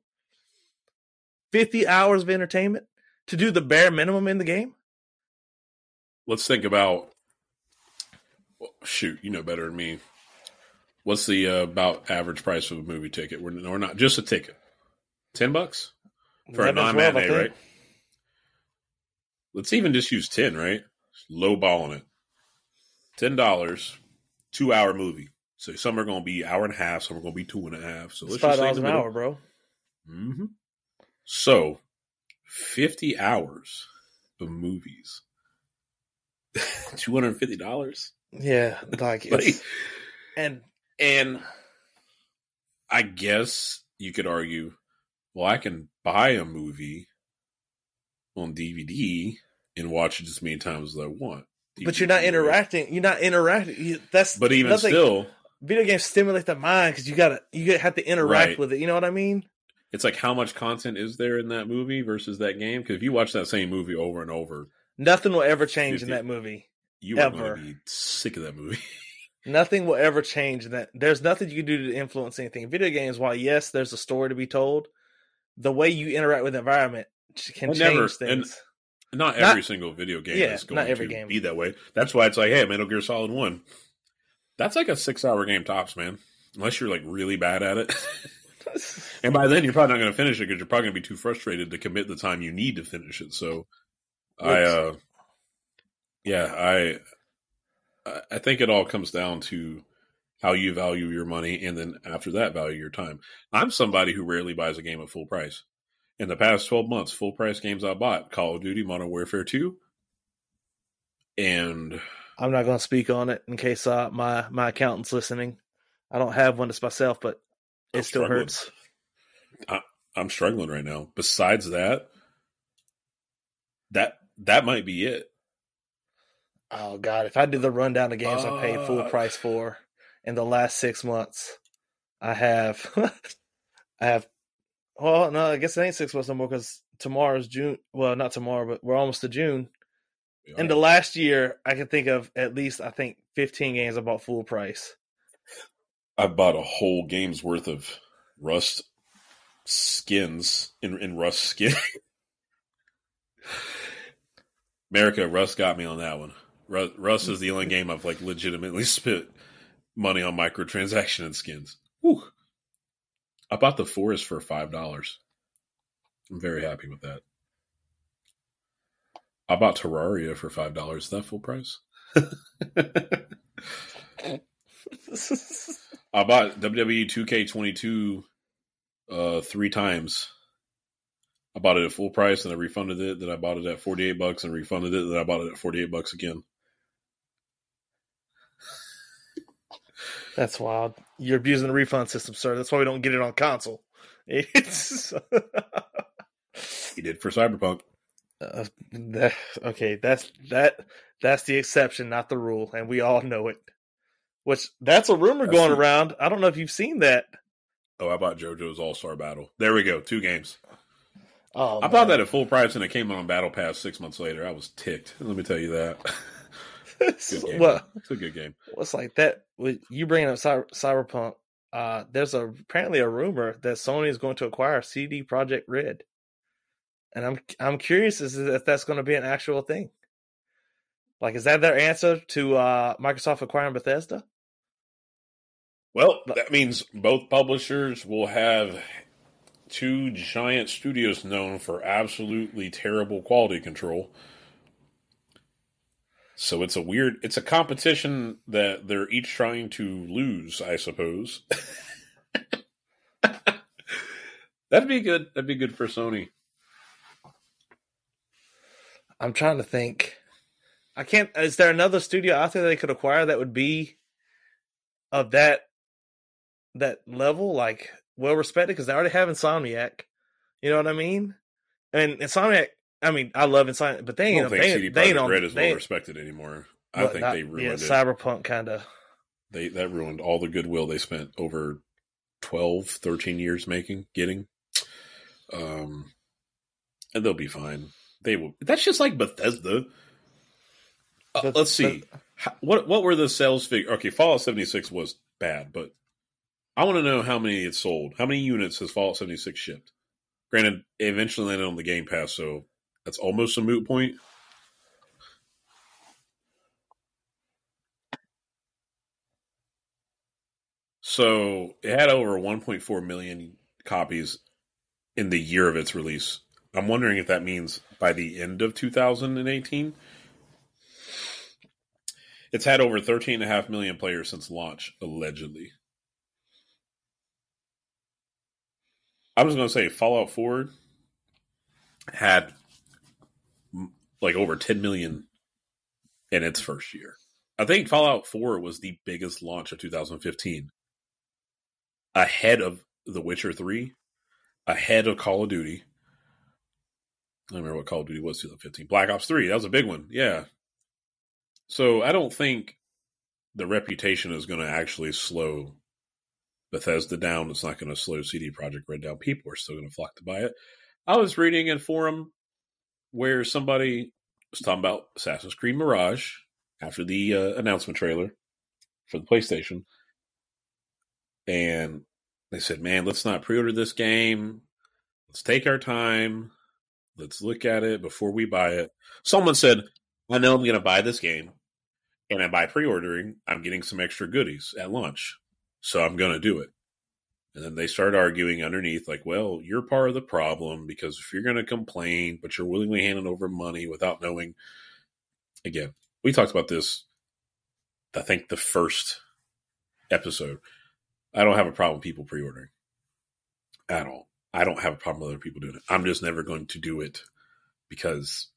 fifty hours of entertainment to do the bare minimum in the game. Let's think about. well, shoot, you know better than me. What's the uh, about average price of a movie ticket? We're, we're not just a ticket. Ten bucks for a 11, 12, I non-matinee, think. right? Let's even just use ten, right? Low balling it. Ten dollars, two hour movie. So some are going to be hour and a half, some are going to be two and a half. So It's let's five just say dollars in an middle. hour, bro. hmm So, 50 hours of movies. $250? Yeah, like Like, and and I guess you could argue, well, I can buy a movie on DVD and watch it as many times as I want. but you're not DVD, interacting. You're not interacting. That's But even nothing- still, video games stimulate the mind because you gotta you have to interact Right. with it. You know what I mean? it's like how much content is there in that movie versus that game? Because if you watch that same movie over and over, Nothing will ever change in that movie. you Ever. be sick of that movie. Nothing will ever change in that. There's nothing you can do to influence anything. Video games, while yes, there's a story to be told, the way you interact with the environment can Well, change never- things. Not Not- every single video game yeah, is going not every to game. be that way. That's why it's like, hey, Metal Gear Solid One. That's like a six-hour game tops, man. Unless you're like really bad at it, and by then you're probably not going to finish it because you're probably going to be too frustrated to commit the time you need to finish it. So, I, uh, yeah, I- I think it all comes down to how you value your money, and then after that, value your time. I'm somebody who rarely buys a game at full price. In the past 12 months, full price games I bought Call of Duty, Modern Warfare 2, and I'm not going to speak on it in case uh, my my accountant's listening. I don't have one. It's myself, but it I'm still struggling. hurts. I'm struggling right now. Besides that, that that might be it. Oh God! If I did the rundown of games I paid full Uh. price for in the last six months, I have, I have. Well, no, I guess it ain't six months no more because tomorrow's June. Well, not tomorrow, but we're almost to June. In the last year, I can think of at least I think 15 games I bought full price. I bought a whole game's worth of Rust skins in, in Rust skin. America, Rust got me on that one. Rust, Rust is the only game I've like legitimately spent money on microtransaction and skins. Whew. I bought the forest for five dollars. I'm very happy with that. I bought Terraria for five dollars. Is that full price? I bought WWE 2K22 uh, three times. I bought it at full price and I refunded it. Then I bought it at 48 bucks and refunded it. Then I bought it at 48 bucks again. That's wild. You're abusing the refund system, sir. That's why we don't get it on console. It's He did for Cyberpunk. uh, that, okay. That's that. That's the exception, not the rule, and we all know it. Which that's a rumor That's going the- around. I don't know if you've seen that. Oh, I bought JoJo's All Star Battle. There we go. Two games. Oh, I bought that at full price and it came on Battle Pass six months later. I was ticked. Let me tell you that. game. well, It's a good game. what's like that? with You bringing up Cyber, Cyberpunk? Uh, there's a apparently a rumor that Sony is going to acquire CD Projekt Red, and I'm I'm curious as if that's going to be an actual thing. Like, is that their answer to uh, Microsoft acquiring Bethesda? Well, that means both publishers will have two giant studios known for absolutely terrible quality control. So it's a weird it's a competition that they're each trying to lose, I suppose. That'd be good. That'd be good for Sony. I'm trying to think. I can't. Is there another studio out there they could acquire that would be of that that level, like well respected? Because they already have Insomniac. You know what I mean? And Insomniac. I mean, I love Insomniac, but they I don't think they, CD they ain't Projekt. Red is well respected anymore. I think they yeah, ruined it. Cyberpunk kind of. They that ruined all the goodwill they spent over 12, 13 years making, getting. Um, and they'll be fine. They will. That's just like Bethesda. Uh, But- let's see. How, what what were the sales figure? Okay, Fallout 76 was bad, but I want to know how many it sold. How many units has Fallout 76 shipped? Granted, eventually landed on the Game Pass, so that's almost a moot point. So it had over 1.4 million copies in the year of its release. I'm wondering if that means by the end of 2018. It's had over 13.5 million players since launch, allegedly. I was going to say Fallout 4 had like over 10 million in its first year. I think Fallout 4 was the biggest launch of 2015, ahead of The Witcher 3, ahead of Call of Duty. I don't remember what Call of Duty was 2015. Black Ops 3, that was a big one. Yeah. So I don't think the reputation is going to actually slow Bethesda down. It's not going to slow CD Projekt Red down. People are still going to flock to buy it. I was reading in forum where somebody was talking about Assassin's Creed Mirage after the uh, announcement trailer for the PlayStation, and they said, "Man, let's not pre-order this game. Let's take our time. Let's look at it before we buy it." Someone said, "I know I'm going to buy this game, and by pre-ordering, I'm getting some extra goodies at launch, so I'm going to do it." And then they start arguing underneath, like, well, you're part of the problem because if you're going to complain, but you're willingly handing over money without knowing, again, we talked about this, I think, the first episode. I don't have a problem people pre ordering at all. I don't have a problem with other people doing it. I'm just never going to do it because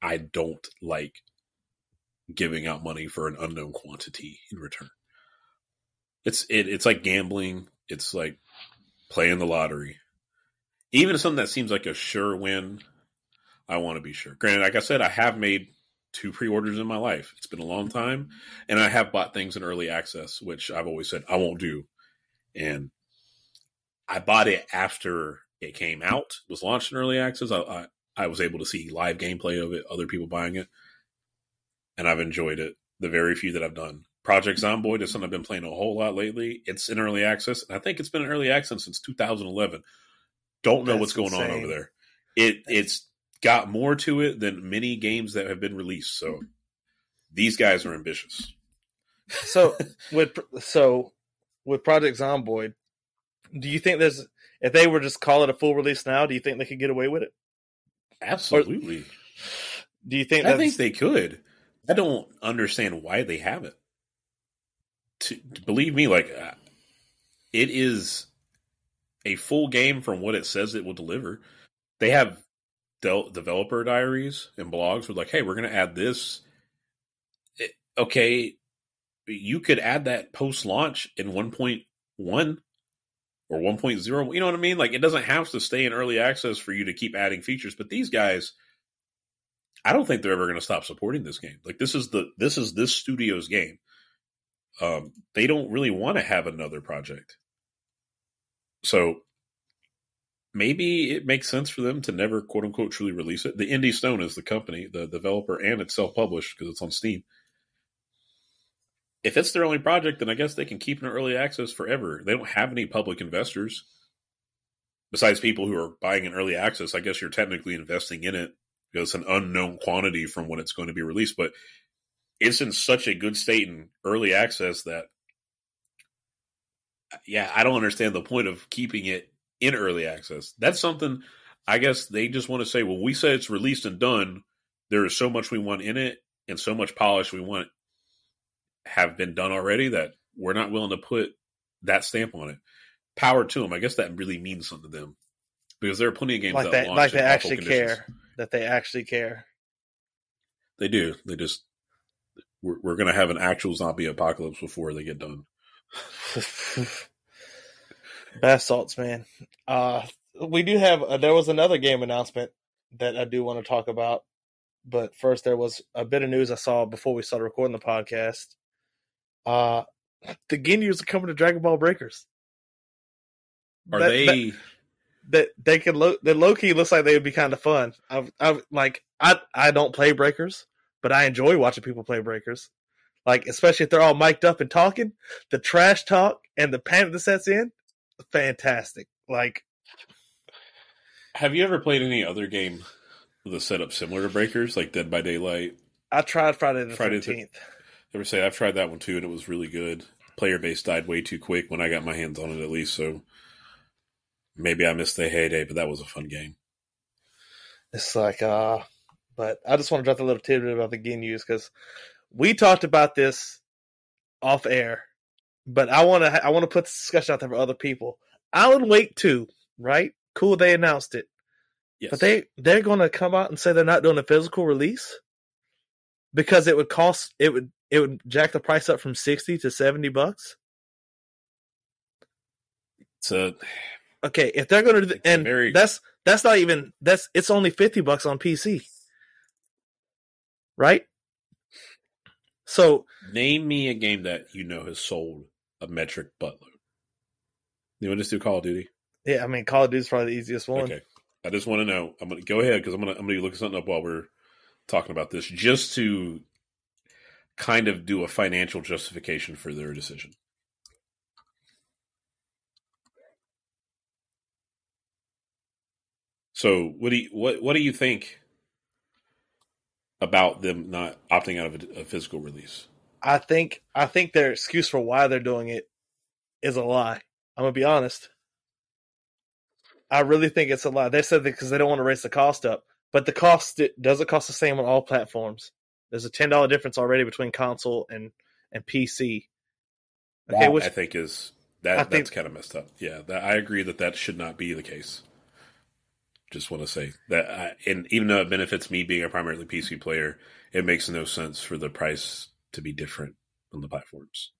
I don't like giving out money for an unknown quantity in return. It's it, it's like gambling. It's like playing the lottery. Even something that seems like a sure win, I want to be sure. Granted, like I said, I have made two pre-orders in my life. It's been a long mm-hmm. time, and I have bought things in early access, which I've always said I won't do. And I bought it after it came out, was launched in early access. I, I I was able to see live gameplay of it, other people buying it, and I've enjoyed it. The very few that I've done. Project Zomboid is something I've been playing a whole lot lately. It's in early access, and I think it's been in early access since 2011. Don't know That's what's going on over there. It it's got more to it than many games that have been released. So mm-hmm. these guys are ambitious. So with so with Project Zomboid, do you think there's if they were just call it a full release now, do you think they could get away with it? Absolutely, Do you think I think they could. I don't understand why they haven't. To, to believe me, like it is a full game from what it says it will deliver. They have developer diaries and blogs with like, "Hey, we're going to add this." It- okay, you could add that post launch in 1.1 or 1.0. You know what I mean? Like, it doesn't have to stay in early access for you to keep adding features. But these guys, I don't think they're ever going to stop supporting this game. Like, this is the this is this studio's game. Um, they don't really want to have another project. So maybe it makes sense for them to never quote unquote truly release it. The Indie Stone is the company, the developer, and it's self published because it's on Steam. If it's their only project, then I guess they can keep in early access forever. They don't have any public investors. Besides people who are buying in early access, I guess you're technically investing in it because it's an unknown quantity from when it's going to be released. But it's in such a good state in early access that uh, yeah, I don't understand the point of keeping it in early access. That's something I guess they just want to say, well, we say it's released and done. There is so much we want in it and so much polish we want have been done already that we're not willing to put that stamp on it. Power to them. I guess that really means something to them because there are plenty of games like that they like they actually conditions. care that they actually care. They do. They just we're, we're going to have an actual zombie apocalypse before they get done. Bath salts, man. Uh, we do have. Uh, there was another game announcement that I do want to talk about, but first there was a bit of news I saw before we started recording the podcast. Uh, the Ginyus are coming to Dragon Ball Breakers. Are That- they? that- that they could low that low key looks like they would be kind of fun. I've, I've like I I don't play breakers, but I enjoy watching people play breakers. Like especially if they're all mic'd up and talking, the trash talk and the panic that sets in, fantastic. Like have you ever played any other game with a setup similar to Breakers, like Dead by Daylight? I tried Friday the Friday the- Thirteenth. Ever say I've tried that one too, and it was really good. Player base died way too quick when I got my hands on it, at least. So maybe I missed the heyday, but that was a fun game. It's like uh, but I just want to drop a little tidbit about the Ginyus because we talked about this off air, but I want to I want to put this discussion out there for other people. Alan Wake Two, right? Cool, they announced it. Yes, But they they're going to come out and say they're not doing a physical release because it would cost it would it would jack the price up from 60 to 70 bucks. So, Okay, if they're going to and very- that's that's not even that's it's only 50 bucks on PC. Right? So, name me a game that you know has sold a metric buttload. You want to just do Call of Duty? yeah, I mean Call of Duty is probably the easiest one. Okay. I just want to know. I'm gonna go ahead because I'm gonna I'm gonna look something up while we're talking about this, just to kind of do a financial justification for their decision. So, what do you what what do you think about them not opting out of a, a physical release? I think I think their excuse for why they're doing it is a lie. I'm gonna be honest. I really think it's a lie. They said that because they don't want to raise the cost up, but the cost it doesn't cost the same on all platforms. There's a ten dollar difference already between console and and PC. Okay, which I think is that I that's kind of messed up. Yeah, that, I agree that that should not be the case. Just want to say that, I, and even though it benefits me being a primarily PC player, it makes no sense for the price to be different on the platforms.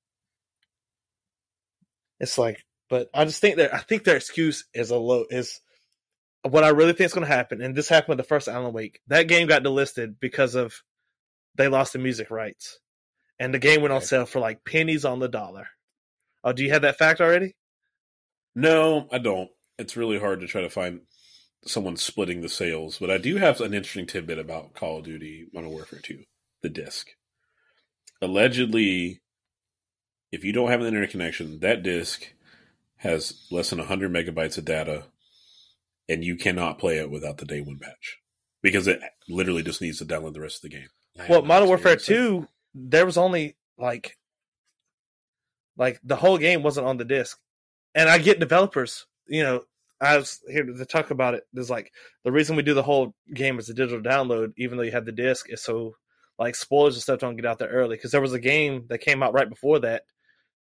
it's like, but I just think that I think their excuse is a low is what I really think is going to happen, and this happened with the first Alan Wake. That game got delisted because of they lost the music rights, and the game went on sale for like pennies on the dollar. Oh, do you have that fact already? No, I don't. It's really hard to try to find someone splitting the sales, but I do have an interesting tidbit about Call of Duty Modern Warfare 2, the disc. Allegedly, if you don't have an internet connection, that disc has less than 100 megabytes of data, and you cannot play it without the day one patch because it literally just needs to download the rest of the game. I Well, Modern Warfare Two, there was only like, like the whole game wasn't on the disc, and I get developers. You know, I was here to talk about it. There's like the reason we do the whole game as a digital download, even though you have the disc, is so like spoilers and stuff don't get out there early. Because there was a game that came out right before that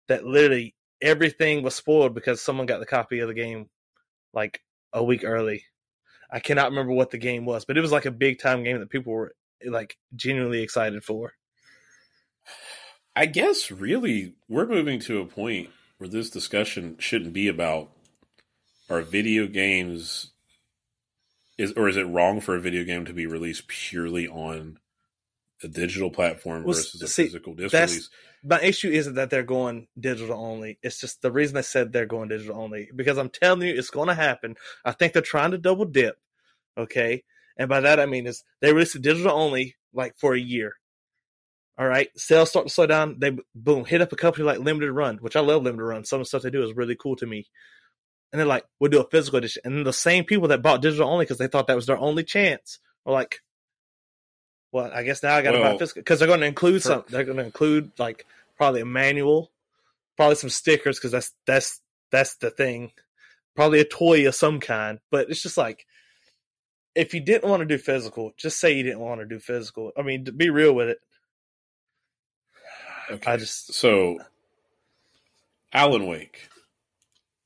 that literally everything was spoiled because someone got the copy of the game like a week early. I cannot remember what the game was, but it was like a big time game that people were like genuinely excited for. I guess really we're moving to a point where this discussion shouldn't be about are video games is or is it wrong for a video game to be released purely on a digital platform Well, versus a see, physical disc release? My issue isn't that they're going digital only. It's just the reason I said they're going digital only because I'm telling you it's going to happen. I think they're trying to double dip. Okay. And by that I mean is they release it digital only like for a year. All right. Sales start to slow down. They boom hit up a company like Limited Run, which I love Limited Run. Some of the stuff they do is really cool to me. And they're like, we'll do a physical edition. And the same people that bought digital only because they thought that was their only chance are like, well, I guess now I got to buy Well, physical because they're going to include for- some. They're going to include like probably a manual, probably some stickers because that's that's that's the thing. Probably a toy of some kind. But it's just like, if you didn't want to do physical, just say you didn't want to do physical. I mean, to be real with it. Okay. I just So Alan Wake.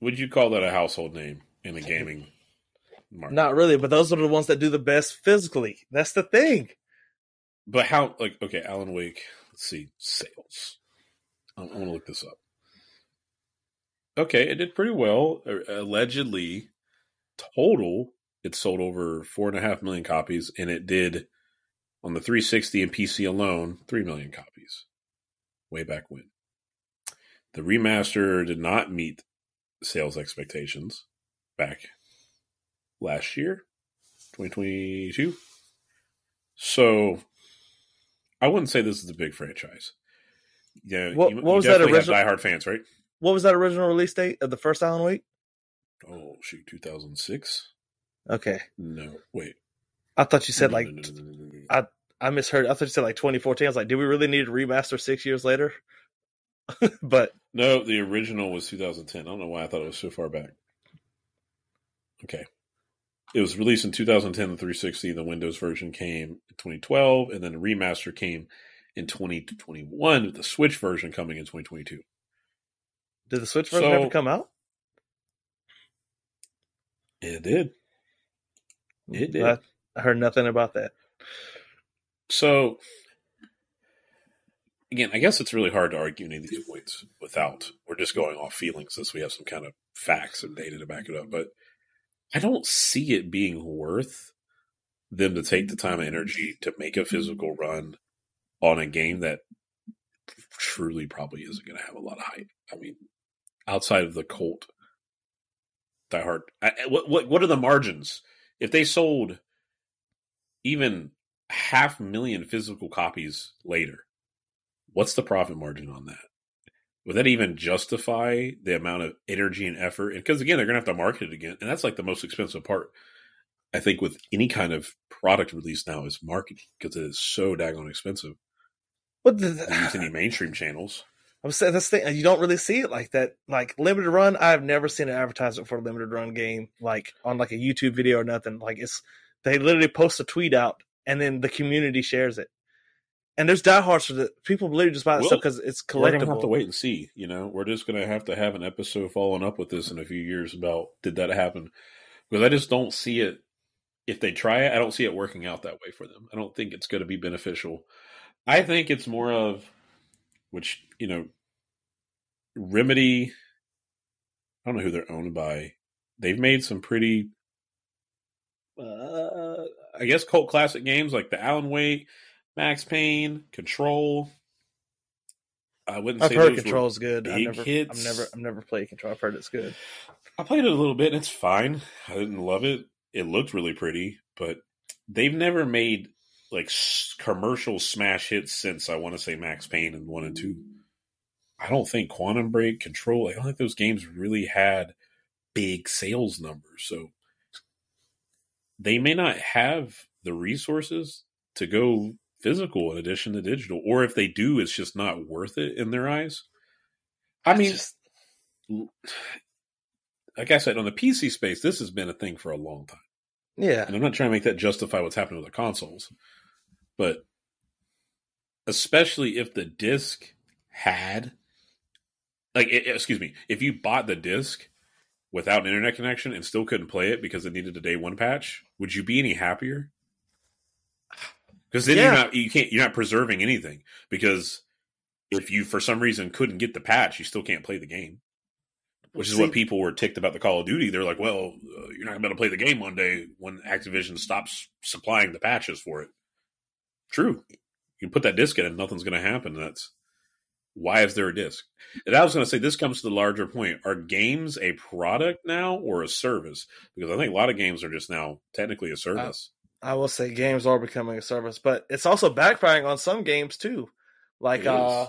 Would you call that a household name in the gaming market? not really, but those are the ones that do the best physically. That's the thing. But how like okay, Alan Wake, let's see, sales. I, I want to look this up. Okay, it did pretty well. Allegedly, total, it sold over four and a half million copies, and it did on the 360 and PC alone, three million copies. Way back when. The remaster did not meet sales expectations back last year, 2022. So I wouldn't say this is a big franchise. Yeah, What- you, what you was that original- diehard fans, right? What was that original release date of the first Alan Wake? Oh shoot, 2006? Okay, No, wait. I thought you said No, like no, no. I- I misheard. I thought you said like 2014. I was like, do we really need a remaster six years later? but No, the original was 2010. I don't know why I thought it was so far back. Okay. It was released in 2010, the 360. The Windows version came in 2012, and then the remaster came in 2021, with the Switch version coming in 2022. did the Switch version So- ever come out? It did. It did. I, I heard nothing about that. So, again, I guess it's really hard to argue any of these points without we're just going off feelings since we have some kind of facts and data to back it up. But I don't see it being worth them to take the time and energy to make a physical run on a game that truly probably isn't going to have a lot of hype. I mean, outside of the cult diehard, I- what what what are the margins if they sold even half million physical copies later? What's the profit margin on that? Would that even justify the amount of energy and effort? Because again, they're going to have to market it again, and that's like the most expensive part. I think with any kind of product release now is marketing because it is so daggone expensive. What the, use any mainstream channels. I'm saying that's the thing. You don't really see it like that. Like limited run, I've never seen an advertisement for a limited run game like on like a YouTube video or nothing. Like it's they literally post a tweet out and then the community shares it. And there's diehards for the people literally just buy that Well, stuff because it's collectible. We're gonna have to wait and see. You know, we're just gonna have to have an episode following up with this in a few years about did that happen? Because I just don't see it. If they try it, I don't see it working out that way for them. I don't think it's going to be beneficial. I think it's more of, which you know, Remedy. I don't know who they're owned by. They've made some pretty, uh, I guess, cult classic games like the Alan Wake, Max Payne, Control. I wouldn't I've say heard Control's good. I've never, hits. I've never, I've never played Control. I've heard it's good. I played it a little bit and it's fine. I didn't love it. It looked really pretty, but they've never made like commercial smash hits since I want to say Max Payne and 1 and 2. I don't think Quantum Break, Control, I don't think those games really had big sales numbers. So they may not have the resources to go physical in addition to digital, or if they do, it's just not worth it in their eyes. I mean, just, like I said, on the PC space, this has been a thing for a long time. yeah, And I'm not trying to make that justify what's happening with the consoles, but especially if the disc had, like, it, excuse me, if you bought the disc without an internet connection and still couldn't play it because it needed a day one patch, would you be any happier? Because then Yeah. you're not you can't you're not preserving anything because if you for some reason couldn't get the patch, you still can't play the game which is See- what people were ticked about the Call of Duty. They're like, well, uh, you're not going to be able to play the game one day when Activision stops supplying the patches for it. True. You can put that disc in and nothing's going to happen. That's why is there a disc? And I was going to say this comes to the larger point: Are games a product now or a service? Because I think a lot of games are just now technically a service. I will say games are becoming a service, but it's also backfiring on some games too. Like uh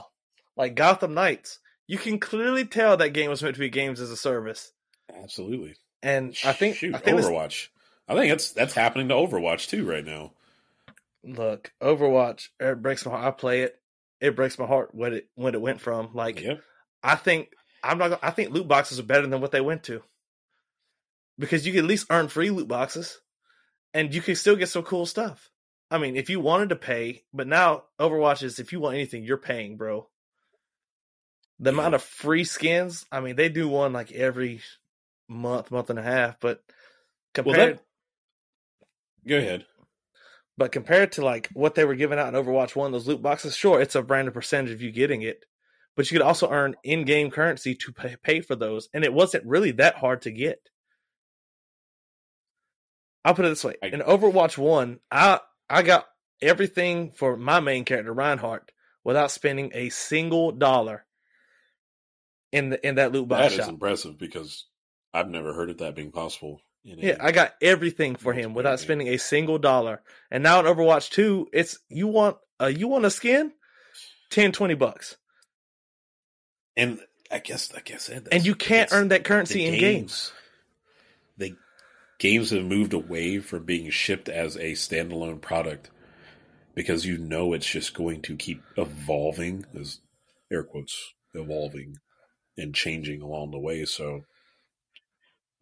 like Gotham Knights. You can clearly tell that game was meant to be games as a service. Absolutely. And I think Shoot, I think Overwatch. I think that's that's happening to Overwatch too right now. look, Overwatch, it breaks my heart. I play it. It breaks my heart what it when it went from. Like Yep. I think I'm not I think loot boxes are better than what they went to. Because you can at least earn free loot boxes and you can still get some cool stuff. I mean, if you wanted to pay, but now Overwatch is if you want anything, you're paying, bro. The Yeah. amount of free skins, I mean, they do one like every month, month and a half, but compared Go ahead. but compared to like what they were giving out in Overwatch One, those loot boxes, sure, it's a random percentage of you getting it, but you could also earn in-game currency to pay, pay for those, and it wasn't really that hard to get. I'll put it this way: in Overwatch One, I I got everything for my main character Reinhardt without spending a single dollar. in the, in that loot box That is shop. impressive because I've never heard of that being possible. in Yeah, I got everything for him without game. spending a single dollar. And now in Overwatch 2, it's you want uh, you want a skin? 10 20 bucks. and I guess like I said, And you can't earn that currency in games. The games have moved away from being shipped as a standalone product because you know it's just going to keep evolving, as air quotes, evolving and changing along the way. So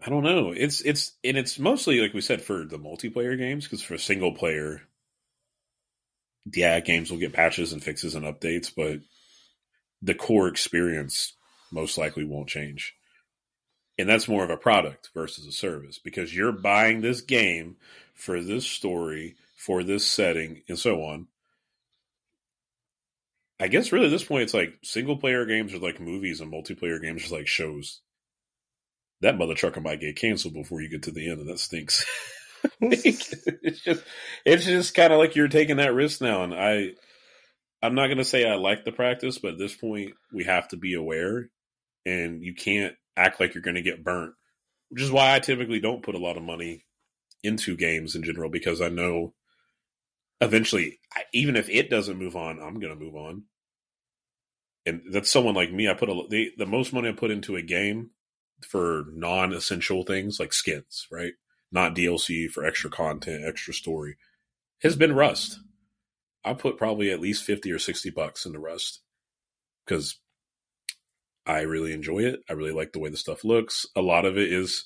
I don't know. It's it's and it's mostly like we said for the multiplayer games because for single player, yeah, games will get patches and fixes and updates, but the core experience most likely won't change. And that's more of a product versus a service because you're buying this game for this story, for this setting, and so on. I guess really at this point it's like single player games are like movies and multiplayer games are like shows. That mother trucker might get canceled before you get to the end, and that stinks. it's just it's just kind of like you're taking that risk now, and I I'm not gonna say I like the practice, but at this point we have to be aware, and you can't act like you're gonna get burnt, which is why I typically don't put a lot of money into games in general because I know eventually, even if it doesn't move on, I'm gonna move on. And that's someone like me. I put a the, the most money I put into a game for non-essential things like skins, right? Not DLC for extra content, extra story, has been Rust. I put probably at least fifty or sixty bucks into Rust because I really enjoy it. I really like the way the stuff looks. A lot of it is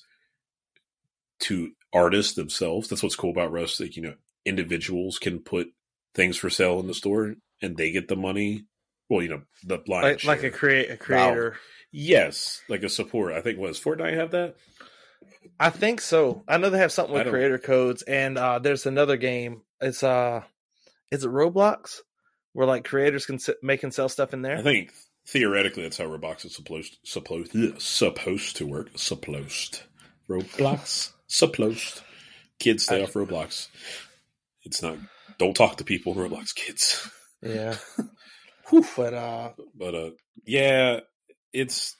to artists themselves. That's what's cool about Rust. Like you know, individuals can put things for sale in the store and they get the money. Well, you know, the blind Like, like a create a creator. Yes, like a support. I think was Fortnite have that. I think so. I know they have something with creator codes, and uh, there's another game. It's uh, is it Roblox, where like creators can s- make and sell stuff in there. I think theoretically that's how Roblox is supposed supposed supposed to work. Supposed Roblox supposed kids stay I- off Roblox. It's not. Don't talk to people in Roblox, kids. yeah, Whew. but uh, But uh, yeah, it's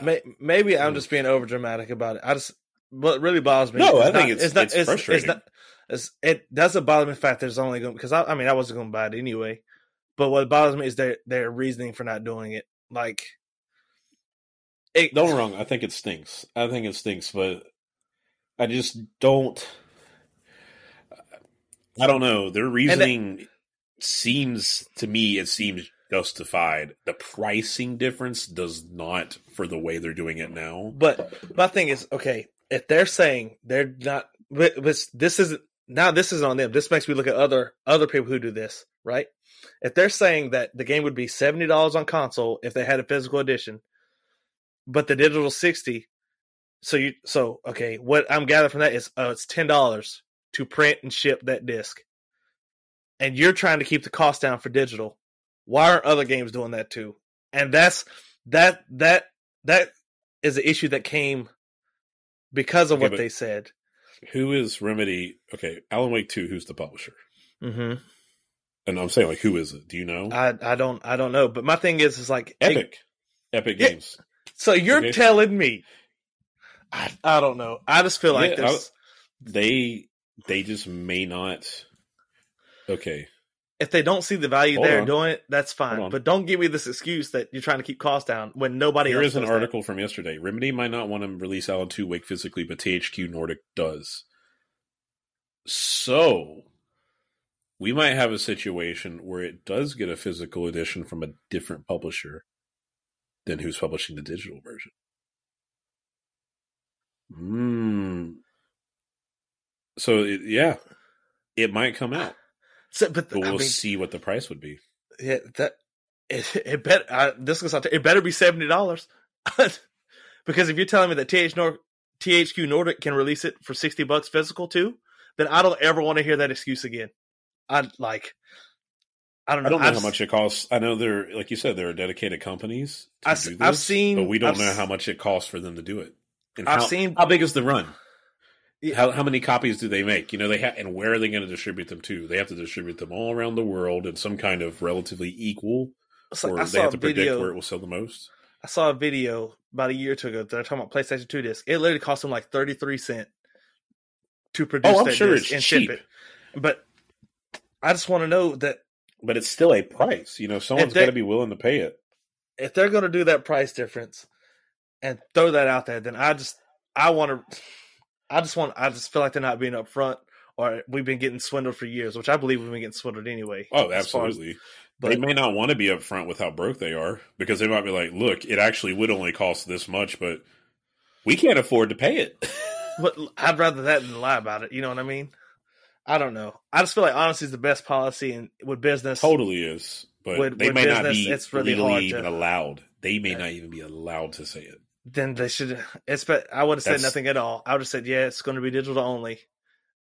may- maybe I'm just being over dramatic about it. I just what really bothers me. No, I think not- it's- not, it's frustrating. not, it's, it doesn't bother me the fact there's only going because I, I mean I wasn't going to buy it anyway. But what bothers me is their their reasoning for not doing it. Like, it, don't wrong. I think it stinks. I think it stinks, but I just don't. I don't know. Their reasoning seems to me it seems justified. The pricing difference does not for the way they're doing it now. But my thing is, okay, if they're saying they're not, but, but this isn't now. This isn't on them. This makes me look at other other people who do this, right? If they're saying that the game would be seventy dollars on console if they had a physical edition, but the digital sixty, so you so okay, what I'm gathering from that is, oh, it's ten dollars to print and ship that disc, and you're trying to keep the cost down for digital. Why aren't other games doing that too? And that's that that that is an issue that came because of Okay, what they said. Who is Remedy? Okay, Alan Wake Two. Who's the publisher? hmm And I'm saying like, who is it? Do you know? I I don't I don't know, but my thing is is like Epic. Epic Yeah. Games. So you're Okay. telling me? I I don't know. I just feel like Yeah, there's They they just may not. Okay, if they don't see the value Hold there on. doing it, that's fine. But don't give me this excuse that you're trying to keep costs down when nobody Here else is an article from yesterday. Remedy might not want to release Alan 2 Wake physically, but THQ Nordic does. So, we might have a situation where it does get a physical edition from a different publisher than who's publishing the digital version. Hmm. So, it, yeah, it might come out, So, but but we'll mean, see what the price would be. yeah, that it, it better. I, this is it better be seventy dollars because if you're telling me that TH Nor- THQ Nordic can release it for sixty bucks physical too, then I don't ever want to hear that excuse again. I like. I don't know. I don't know I've how much it costs. I know they're like you said, there are dedicated companies. To I've- do this, I've seen- but we don't I've know how much it costs for them to do it. And I've how, seen- how big is the run? Yeah. How how many copies do they make? You know, they have, and where are they going to distribute them to? They have to distribute them all around the world in some kind of relatively equal, like, or I they have to predict video. where it will sell the most. I saw a video about a year or two ago. They're talking about PlayStation Two disc. It literally cost them like thirty three cent to oh, produce. Oh, I'm that sure disc it's and cheap. ship it. But I just want to know that But it's still a price. You know, someone's got to be willing to pay it. if they're going to do that price difference and throw that out there, then I just I want to. I just want. I just feel like they're not being upfront, or we've been getting swindled for years, which I believe we've been getting swindled anyway. Oh, as as- absolutely. but they may not want to be upfront with how broke they are because they might be like, "Look, it actually would only cost this much, but we can't afford to pay it." But I'd rather that than lie about it. You know what I mean? I don't know. I just feel like honesty is the best policy, and with business, totally is, but With- they with may not be it's really legally even to- allowed. They may not even be allowed to say it. then they should. It's. but I would have said That's- nothing at all. I would have said, yeah, it's going to be digital only.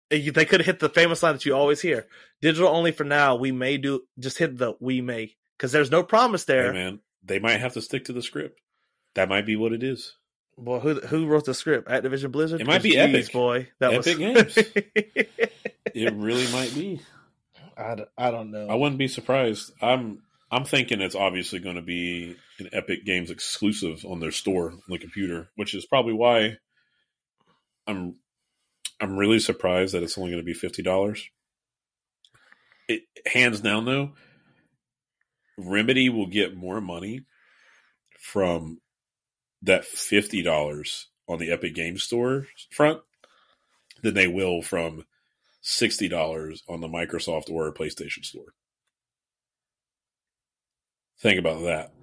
They could have hit the famous line that you always hear: digital only for now. We may do. Just hit the we may because there's no promise Hey, there. man, they might have to stick to the script. That might be what it is. Boy, who who wrote the script? Activision Blizzard. It might be Jeez, Epic. boy. That Epic was It really might be. I, don't- I don't know. I wouldn't be surprised. I'm I'm thinking it's obviously going to be an Epic Games exclusive on their store on the computer, which is probably why I'm I'm really surprised that it's only going to be fifty dollars. It hands down though, Remedy will get more money from that fifty dollars on the Epic Games Store front than they will from sixty dollars on the Microsoft or PlayStation Store. Think about that.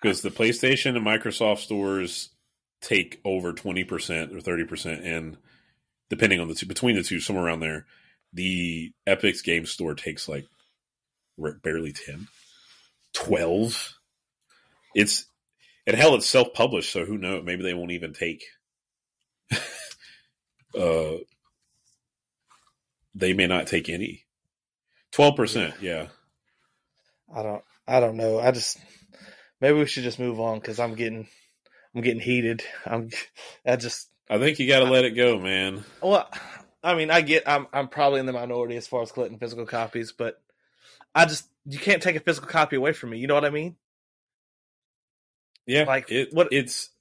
Because the PlayStation and Microsoft stores take over twenty percent or thirty percent, and depending on the two, between the two, somewhere around there, the Epic's game store takes like barely 10, 12. It's and hell, it's self published, so who knows? Maybe they won't even take. uh, they may not take any. Twelve percent, yeah. I don't. I don't know. I just maybe we should just move on because I'm getting I'm getting heated. I'm. I just I think you got to let it go, man. well. I mean, I get. I'm. I'm probably in the minority as far as collecting physical copies, but I just you can't take a physical copy away from me. You know what I mean? Yeah, Like, it, what- it's.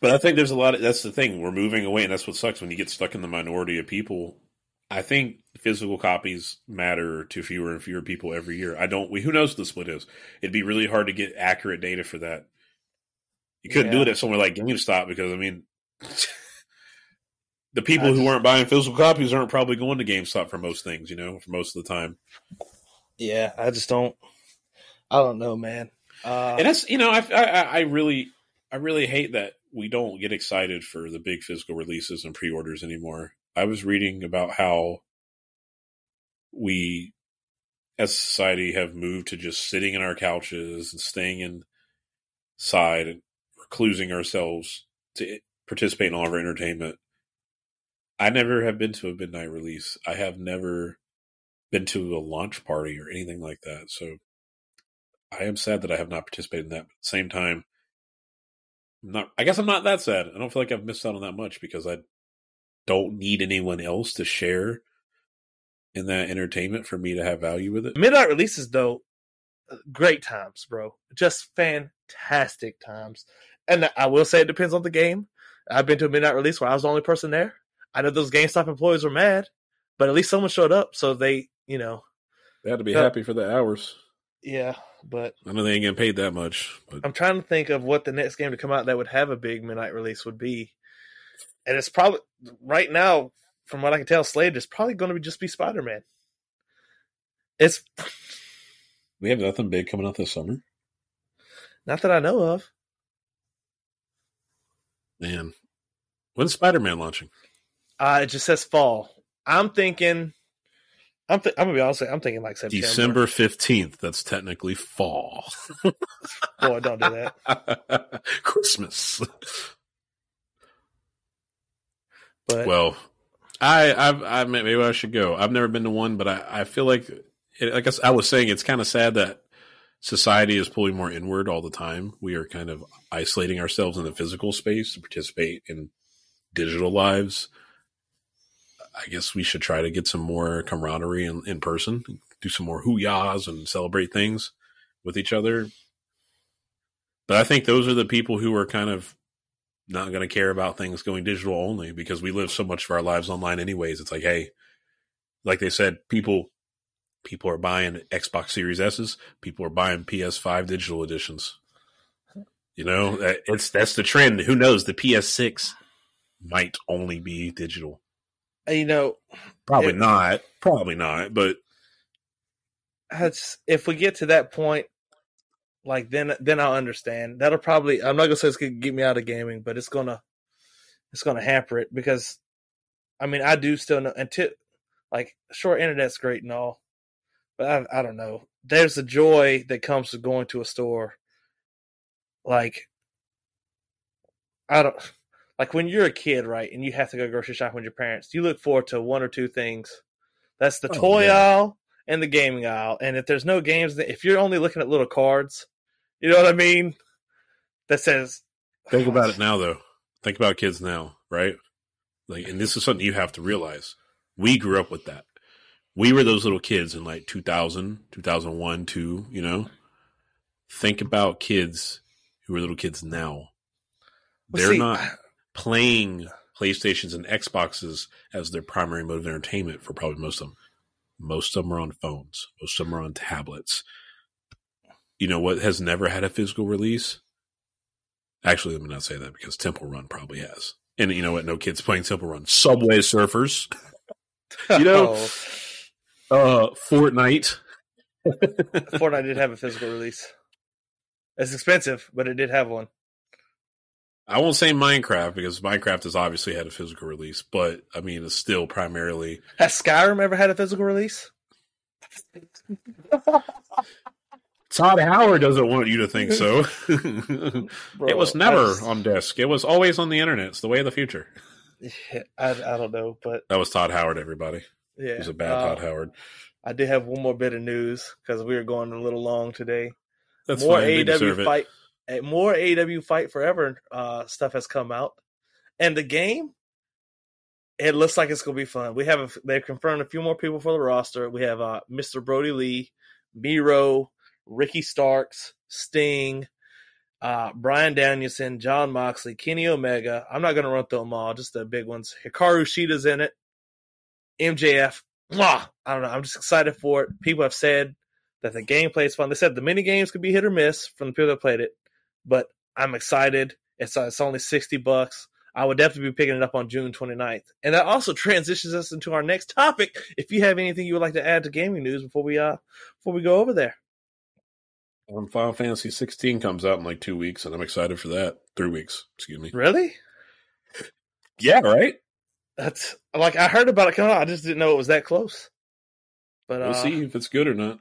But I think there's a lot of that's the thing. We're moving away, and that's what sucks when you get stuck in the minority of people. I think physical copies matter to fewer and fewer people every year. I don't. We, who knows what the split is? It'd be really hard to get accurate data for that. You couldn't do it at somewhere like GameStop because I mean, the people who aren't buying physical copies aren't probably going to GameStop for most things. You know, for most of the time. Yeah, I just don't. I don't know, man. Uh, and that's you know I, I I really I really hate that we don't get excited for the big physical releases and pre-orders anymore. I was reading about how we as society have moved to just sitting in our couches and staying inside and reclusing ourselves to participate in all of our entertainment. I never have been to a midnight release. I have never been to a launch party or anything like that. So I am sad that I have not participated in that. But at the same time, I'm not. I guess I'm not that sad. I don't feel like I've missed out on that much because I don't need anyone else to share in that entertainment for me to have value with it. midnight releases though, uh, great times, bro. Just fantastic times. And I will say it depends on the game. I've been to a midnight release where I was the only person there. I know those GameStop employees were mad, but at least someone showed up, so they, you know, They had to be happy for the hours. yeah. But I know they ain't getting paid that much, but I'm trying to think of what the next game to come out that would have a big midnight release would be, and it's probably right now, from what I can tell, Slade is probably going to be just be Spider Man. It's we have nothing big coming out this summer. not that I know of. Man, when's Spider Man launching? Uh, it just says fall. I'm thinking. I'm. Th- I'm gonna be honest. with you, I'm thinking like September. December fifteenth. That's technically fall. Boy, don't do that. Christmas. But Well, I, I've, I maybe I should go. I've never been to one, but I, I feel like, it, I guess I was saying it's kind of sad that society is pulling more inward all the time. We are kind of isolating ourselves in the physical space to participate in digital lives. I guess we should try to get some more camaraderie in, in person, do some more hoo-yahs and celebrate things with each other. But I think those are the people who are kind of not going to care about things going digital only because we live so much of our lives online anyways. It's like, hey, like they said, people people are buying Xbox Series S's, people are buying PS5 digital editions. You know, it's that's the trend. Who knows? The PS6 might only be digital. Uh, you know, probably it, not. Probably not. But that's if we get to that point, like then then I'll understand. That'll probably I'm not gonna say it's gonna get me out of gaming, but it's gonna it's gonna hamper it because I mean I do still know And until like short internet's great and all, but I I don't know. There's a joy that comes with going to a store. Like I don't like when you're a kid, right, and you have to go grocery shopping with your parents, you look forward to one or two things. That's the oh, toy yeah. aisle and the gaming aisle. And if there's no games, if you're only looking at little cards, you know what I mean? That says. Think about it now, though. Think about kids now, right? Like, and this is something you have to realize. We grew up with that. We were those little kids in like 2000, 2001, 2, you know? Think about kids who are little kids now. Well, They're see, not playing PlayStations and Xboxes as their primary mode of entertainment for probably most of them. Most of them are on phones. Most of them are on tablets you know what has never had a physical release? Actually, let me not say that because Temple Run probably has. And you know what? No kids playing Temple Run. Subway Surfers. you know, oh. uh, Fortnite. Fortnite did have a physical release. It's expensive, but it did have one. I won't say Minecraft because Minecraft has obviously had a physical release, but I mean, it's still primarily. Has Skyrim ever had a physical release? Todd Howard doesn't want you to think so. Bro, it was never just, on disk. It was always on the internet. It's the way of the future. I, I don't know, but that was Todd Howard. Everybody, yeah, was a bad uh, Todd Howard. I did have one more bit of news because we were going a little long today. That's more fine. AEW fight, it. More AEW fight forever uh, stuff has come out, and the game. It looks like it's gonna be fun. We have a, they've confirmed a few more people for the roster. We have uh, Mr. Brodie Lee, Miro, Ricky Starks, Sting, uh, Bryan Danielson, Jon Moxley, Kenny Omega. I'm not going to run through them all, just the big ones. Hikaru Shida's in it. MJF. I don't know. I'm just excited for it. People have said that the gameplay is fun. They said the mini games could be hit or miss from the people that played it, but I'm excited. It's, uh, it's only 60 bucks. I would definitely be picking it up on June 29th. And that also transitions us into our next topic. If you have anything you would like to add to gaming news before we uh before we go over there. Um, Final Fantasy 16 comes out in like two weeks, and I'm excited for that. Three weeks, excuse me. Really? yeah, right. That's like I heard about it coming out. I just didn't know it was that close. But we'll uh, see if it's good or not.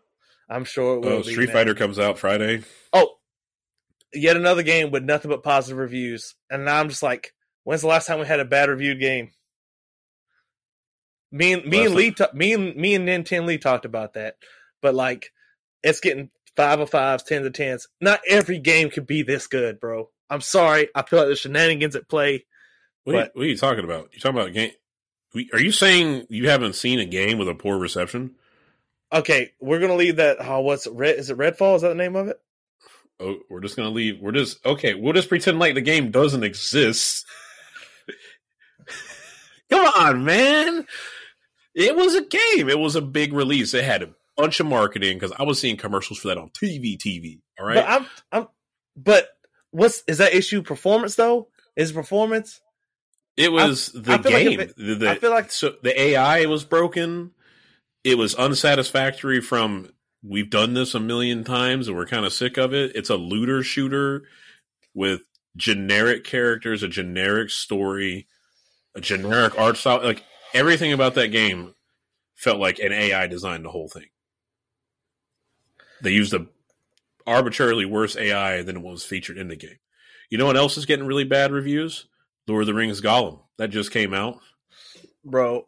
I'm sure it will. Oh, Street Fighter comes out Friday. Oh, yet another game with nothing but positive reviews, and now I'm just like, when's the last time we had a bad reviewed game? Me and me and Lee, ta- me and me and Nintendo Lee talked about that, but like, it's getting five of fives, tens of tens. Not every game could be this good, bro. I'm sorry. I feel like there's shenanigans at play. What, but, are, you, what are you talking about? You talking about a game? Are you saying you haven't seen a game with a poor reception? Okay, we're gonna leave that. Oh, what's red? Is it Redfall? Is that the name of it? Oh, we're just gonna leave. We're just okay. We'll just pretend like the game doesn't exist. Come on, man. It was a game. It was a big release. It had a bunch of marketing because I was seeing commercials for that on TV. TV. All right. But I'm, I'm, but what's is that issue? Performance though? Is performance? It was I, the I game. Like it, the, the, I feel like so the AI was broken. It was unsatisfactory. From we've done this a million times and we're kind of sick of it. It's a looter shooter with generic characters, a generic story, a generic art style. Like everything about that game felt like an AI designed the whole thing. They used a arbitrarily worse AI than what was featured in the game. You know what else is getting really bad reviews? Lord of the Rings Gollum. That just came out. Bro,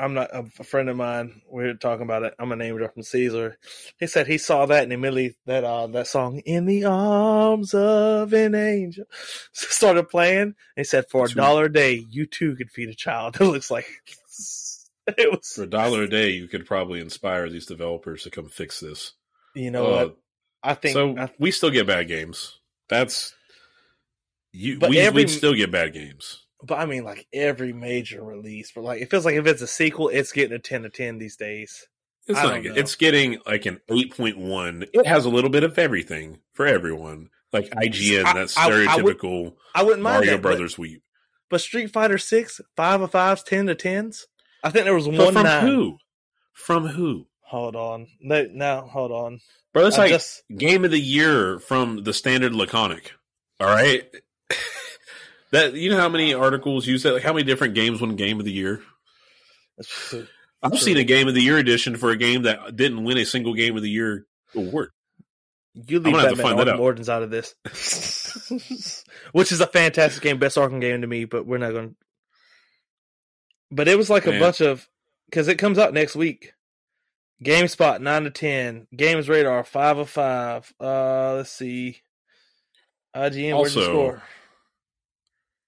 I'm not a friend of mine. We are talking about it. I'm a name from Caesar. He said he saw that and immediately that uh that song "In the Arms of an Angel" started playing. He said for a dollar a day, you too could feed a child. It looks like it was. For a dollar a day, you could probably inspire these developers to come fix this. You know Uh, what? I think. so I, we still get bad games. That's you. We every- we still get bad games. But I mean, like every major release, but like it feels like if it's a sequel, it's getting a ten to ten these days. It's I not. good. It's getting like an eight point one. It has a little bit of everything for everyone. Like IGN, I- that I- I stereotypical I wouldn't mind Mario that, but- Brothers weep. But, Street Fighter Six, five of fives, ten to tens. I think there was But one from nine. who? From who? Hold on, no, now hold on. Bro, It's like just game of the year from the standard laconic. All right. that you know how many articles use that? Like how many different games won game of the year? I've seen a game of the year edition for a game that didn't win a single game of the year award. you leave gonna have to Batman find that Arkham out. Out of this, which is a fantastic game, best Arkham game to me. But we're not going. to But it was like a bunch of because it comes out next week. GameSpot nine to ten, Games Radar five of five. Uh, let's see. IGN, where'd you score?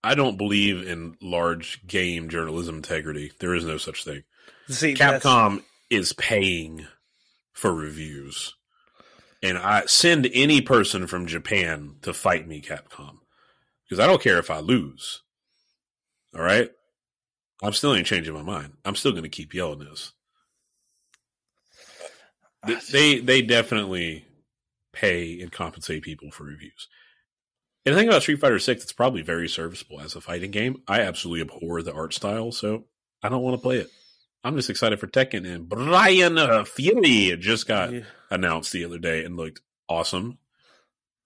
I don't believe in large game journalism integrity. There is no such thing. See, that's- Capcom is paying for reviews. And I send any person from Japan to fight me, Capcom. Because I don't care if I lose. All right? I'm still ain't changing my mind. I'm still going to keep yelling this. Th- They they definitely pay and compensate people for reviews. And the thing about Street Fighter Six, it's probably very serviceable as a fighting game. I absolutely abhor the art style, so I don't want to play it. I'm just excited for Tekken and Bryan Fury just got Yeah, announced the other day and looked awesome.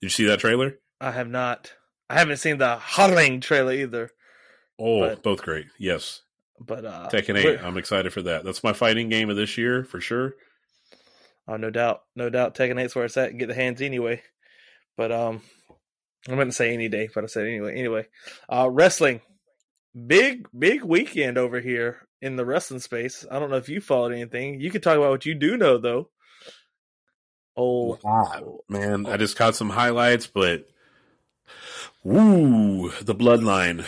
Did you see that trailer? I have not. I haven't seen the Harling trailer either. Oh, But- both great. Yes, But uh, Tekken Eight. we're- I'm excited for that. That's my fighting game of this year for sure. Oh, no doubt, no doubt. Tekken 8's where it's at. Get the hands anyway. But um, I wouldn't say any day, but I said anyway. Anyway, uh, wrestling, big big weekend over here in the wrestling space. I don't know if you followed anything. You could talk about what you do know though. Oh, Wow, man, I just caught some highlights, but woo, the bloodline.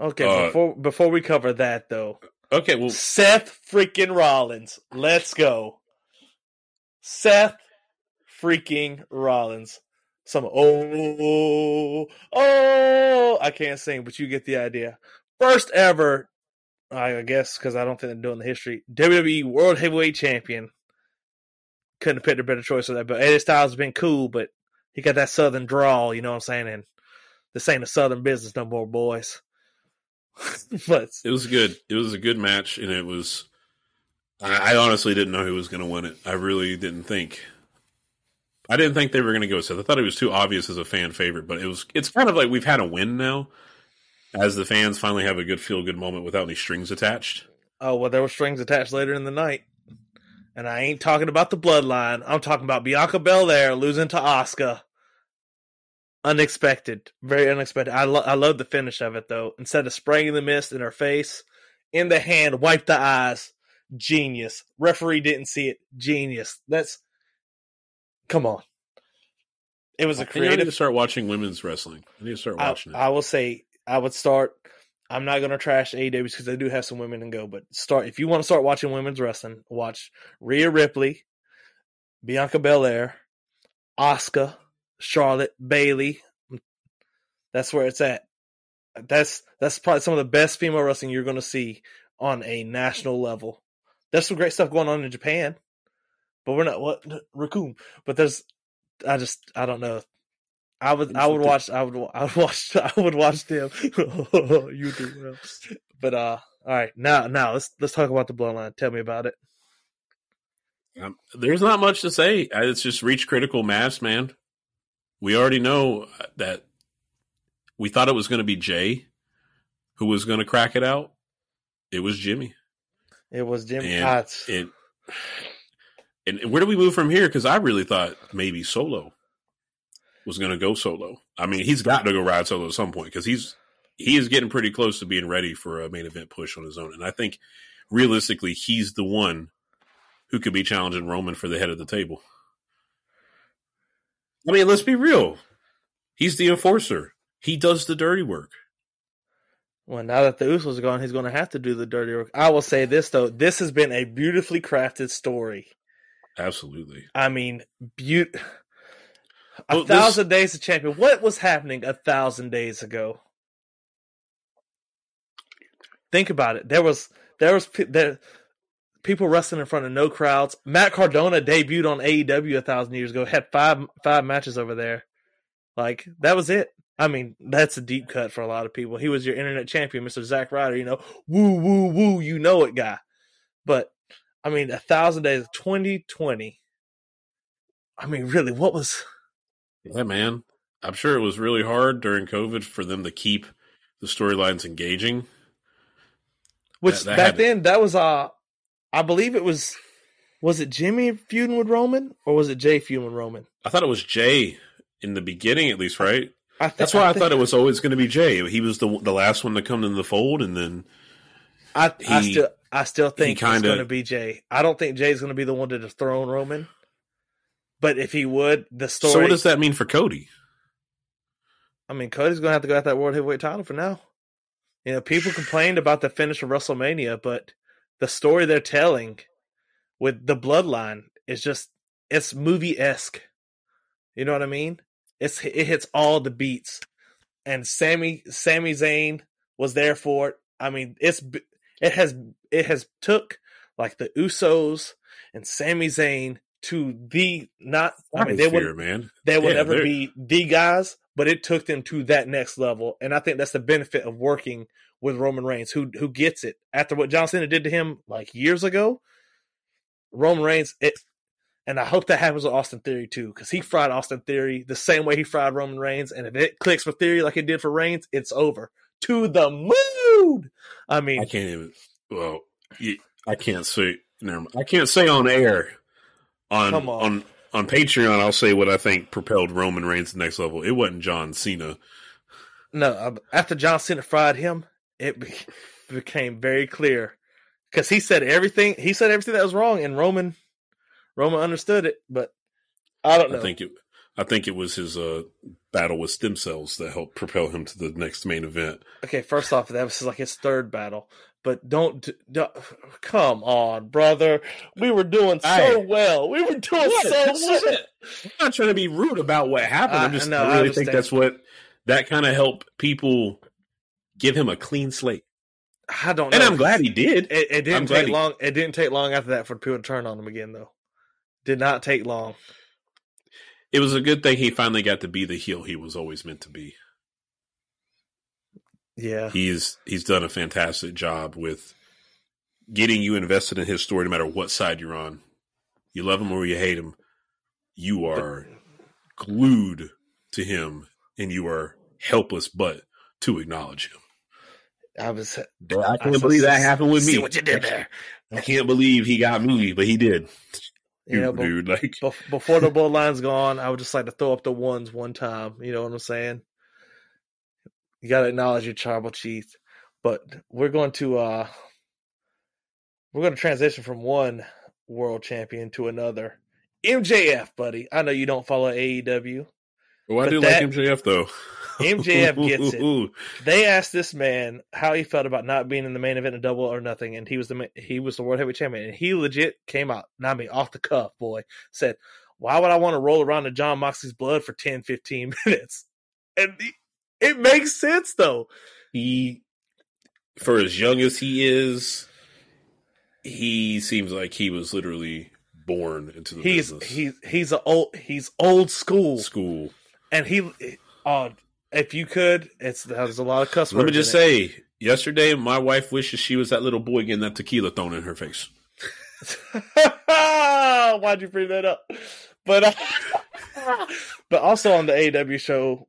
okay. Uh, before before we cover that though, Okay, well, Seth freaking Rollins, let's go. Seth freaking Rollins. Some oh oh I can't sing, but you get the idea. First ever, I guess because I don't think they're doing the history. WWE World Heavyweight Champion. Couldn't have picked a better choice for that. But AJ Styles has been cool, but he got that Southern drawl, you know what I'm saying? And this ain't a Southern business no more, boys. but it was good. It was a good match, and it was. I I honestly didn't know who was going to win it. I really didn't think. I didn't think they were going to go with Seth. I thought it was too obvious as a fan favorite, but it was. It's kind of like we've had a win now, as the fans finally have a good feel good moment without any strings attached. Oh well, there were strings attached later in the night, and I ain't talking about the bloodline. I'm talking about Bianca Belair losing to Asuka. Unexpected, very unexpected. I lo- I love the finish of it though. Instead of spraying the mist in her face, in the hand, wipe the eyes. Genius. Referee didn't see it. Genius. That's come on. It was a think I need to start watching women's wrestling. I need to start I, watching it. I will say I would start. I'm not going to trash AEW because they do have some women and go, but start if you want to start watching women's wrestling, watch Rhea Ripley, Bianca Belair, Asuka, Charlotte, Bayley. That's where it's at. That's that's probably some of the best female wrestling you're going to see on a national level. There's some great stuff going on in Japan, but we're not what raccoon. But there's, I just I don't know. I would I would watch I would I would watch I would watch them. you do well, but uh, all right now now let's let's talk about the bloodline. Tell me about it. Um, there's not much to say. Uh, It's just reached critical mass, man. We already know that we thought it was going to be Jay who was going to crack it out. It was Jimmy. It was Jim. And It and where do we move from here? Because I really thought maybe Solo was going to go solo. I mean, he's got to go ride solo at some point because he's he is getting pretty close to being ready for a main event push on his own. And I think realistically, he's the one who could be challenging Roman for the head of the table. I mean, let's be real. He's the enforcer. He does the dirty work. Well, now that the Usos are gone, he's going to have to do the dirty work. I will say this though: this has been a beautifully crafted story. Absolutely. I mean, beaut. A Well, this- thousand days of champion. What was happening a thousand days ago? Think about it. There was there was there people wrestling in front of no crowds. Matt Cardona debuted on AEW a thousand years ago. Had five five matches over there. Like that was it. I mean, that's a deep cut for a lot of people. He was your internet champion, Mr. Zack Ryder. You know, woo woo woo, you know it, guy. But I mean, a thousand days, twenty twenty. I mean, really, what was? Yeah, man. I'm sure it was really hard during COVID for them to keep the storylines engaging. Which That- that back to- then that was uh I believe it was was it Jimmy feuding with Roman or was it Jay feuding with Roman? I thought it was Jay in the beginning, at least, right? I th- That's why I, think- thought it was always going to be Jay. He was the the last one to come in the fold, and then I, I still I still think it's kinda- going to be Jay. I don't think Jay's going to be the one to dethrone Roman. But if he would, the story. so what does that mean for Cody? I mean, Cody's going to have to go at that world heavyweight title for now. You know, people complained about the finish of WrestleMania, but the story they're telling with the bloodline is just it's movie esque. You know what I mean? It's it hits all the beats, and Sami Sami Zayn was there for it. I mean, it's it has it has took like the Usos and Sami Zayn to the not. I mean, they would man. they will Yeah, never they're- be the guys, but it took them to that next level. And I think that's the benefit of working with Roman Reigns, who who gets it after what John Cena did to him like years ago. Roman Reigns, it, and I hope that happens with Austin Theory too, because he fried Austin Theory the same way he fried Roman Reigns. And if it clicks for Theory like it did for Reigns, it's over to the moon. I mean, I can't even. Well, I can't say. Never mind. I can't say on air. On Come on. on on Patreon, I'll say what I think propelled Roman Reigns to the next level. It wasn't John Cena. No, uh, after John Cena fried him, it be- became very clear because he said everything. He said everything that was wrong, and Roman, Roman understood it. But I don't know. I think it. I think it was his uh, battle with stem cells that helped propel him to the next main event. okay, first off, that was like his third battle. But don't, don't come on, brother. We were doing so Hey. well. We were doing What? so well. I'm not trying to be rude about what happened. I- I'm just. no, I I really think that's what that kind of helped people give him a clean slate, I don't know. and I'm glad he did. It, it didn't glad take he- long. It didn't take long after that for people to turn on him again, though. Did not take long. It was a good thing he finally got to be the heel he was always meant to be. Yeah. He's he's done a fantastic job with getting you invested in his story, no matter what side you're on. You love him or you hate him, you are glued to him, and you are helpless but to acknowledge him. I was. I can't I believe that happened with me. What you did there. I can't believe he got me, but he did. Yeah, Dude, but dude, like before the bloodline's gone, I would just like to throw up the ones one time. You know what I'm saying? You got to acknowledge your tribal chief. But we're going to uh we're going to transition from one world champion to another. MJF, buddy. I know you don't follow AEW. oh, I but do that- like MJF though. MJF gets it. They asked this man how he felt about not being in the main event of Double or Nothing, and he was the he was the world heavyweight champion, and he legit came out, not me, off the cuff, boy, said, "Why would I want to roll around in Jon Moxley's blood for 10, 15 minutes?" And he- it makes sense though. he for as young as he is he seems like he was literally born into the He's business he's he's a old he's old school, school and he uh if you could, it's there's a lot of cuss let me just in it. say yesterday my wife wishes she was that little boy getting that tequila thrown in her face Why'd you bring that up? But uh, but also on the AW show,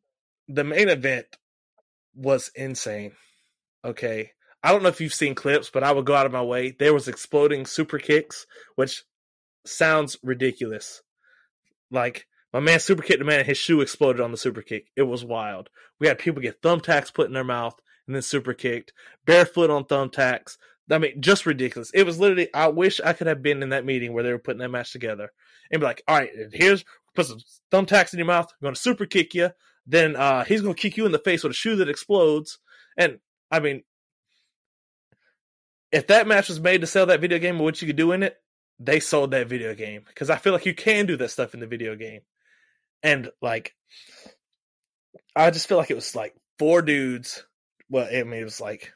the main event was insane. Okay. I don't know if you've seen clips, but I would go out of my way. There was exploding super kicks, which sounds ridiculous. Like my man super kicked the man and his shoe exploded on the super kick. It was wild. We had people get thumbtacks put in their mouth and then super kicked, barefoot on thumbtacks. I mean, just ridiculous. It was literally. I wish I could have been in that meeting where they were putting that match together and be like, "All right, here's put some thumbtacks in your mouth. I'm going to super kick you. Then uh, he's going to kick you in the face with a shoe that explodes." And I mean, if that match was made to sell that video game and what you could do in it, they sold that video game because I feel like you can do that stuff in the video game, and like, I just feel like it was like four dudes. Well, I mean, it was like,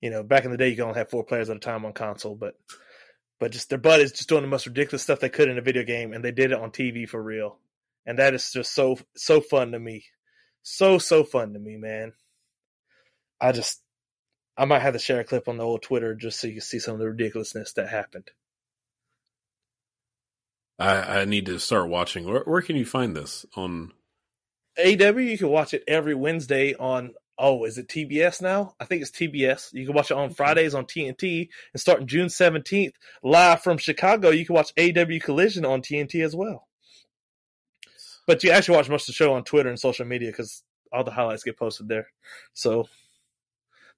you know, back in the day you could only have four players at a time on console, but but just their buddies just doing the most ridiculous stuff they could in a video game, and they did it on TV for real, and that is just so so fun to me, so so fun to me, man. I just I might have to share a clip on the old Twitter just so you can see some of the ridiculousness that happened. I, I need to start watching. Where, where can you find this on? AW, you can watch it every Wednesday on. Oh, is it TBS now? I think it's TBS. You can watch it on Fridays on TNT, and starting June seventeenth, live from Chicago, you can watch AW Collision on TNT as well. But you actually watch most of the show on Twitter and social media because all the highlights get posted there. So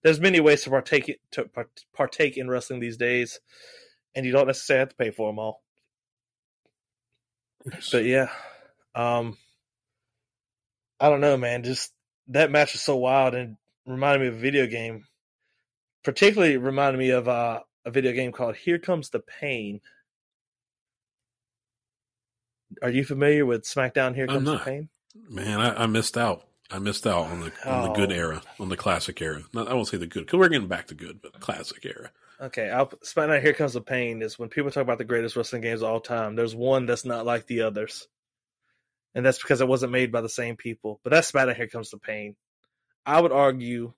there's many ways to partake to partake in wrestling these days, and you don't necessarily have to pay for them all. But yeah, um, I don't know, man. Just that match was so wild and reminded me of a video game. Particularly reminded me of uh, a video game called Here Comes the Pain. Are you familiar with SmackDown Here Comes the Pain? Man, I, I, missed out. I missed out on the on the good oh. era, on the classic era. Not, I won't say the good because we're getting back to good, but classic era. Okay, I'll SmackDown Here Comes the Pain is when people talk about the greatest wrestling games of all time. There's one that's not like the others, and that's because it wasn't made by the same people. But that's SmackDown Here Comes the Pain. I would argue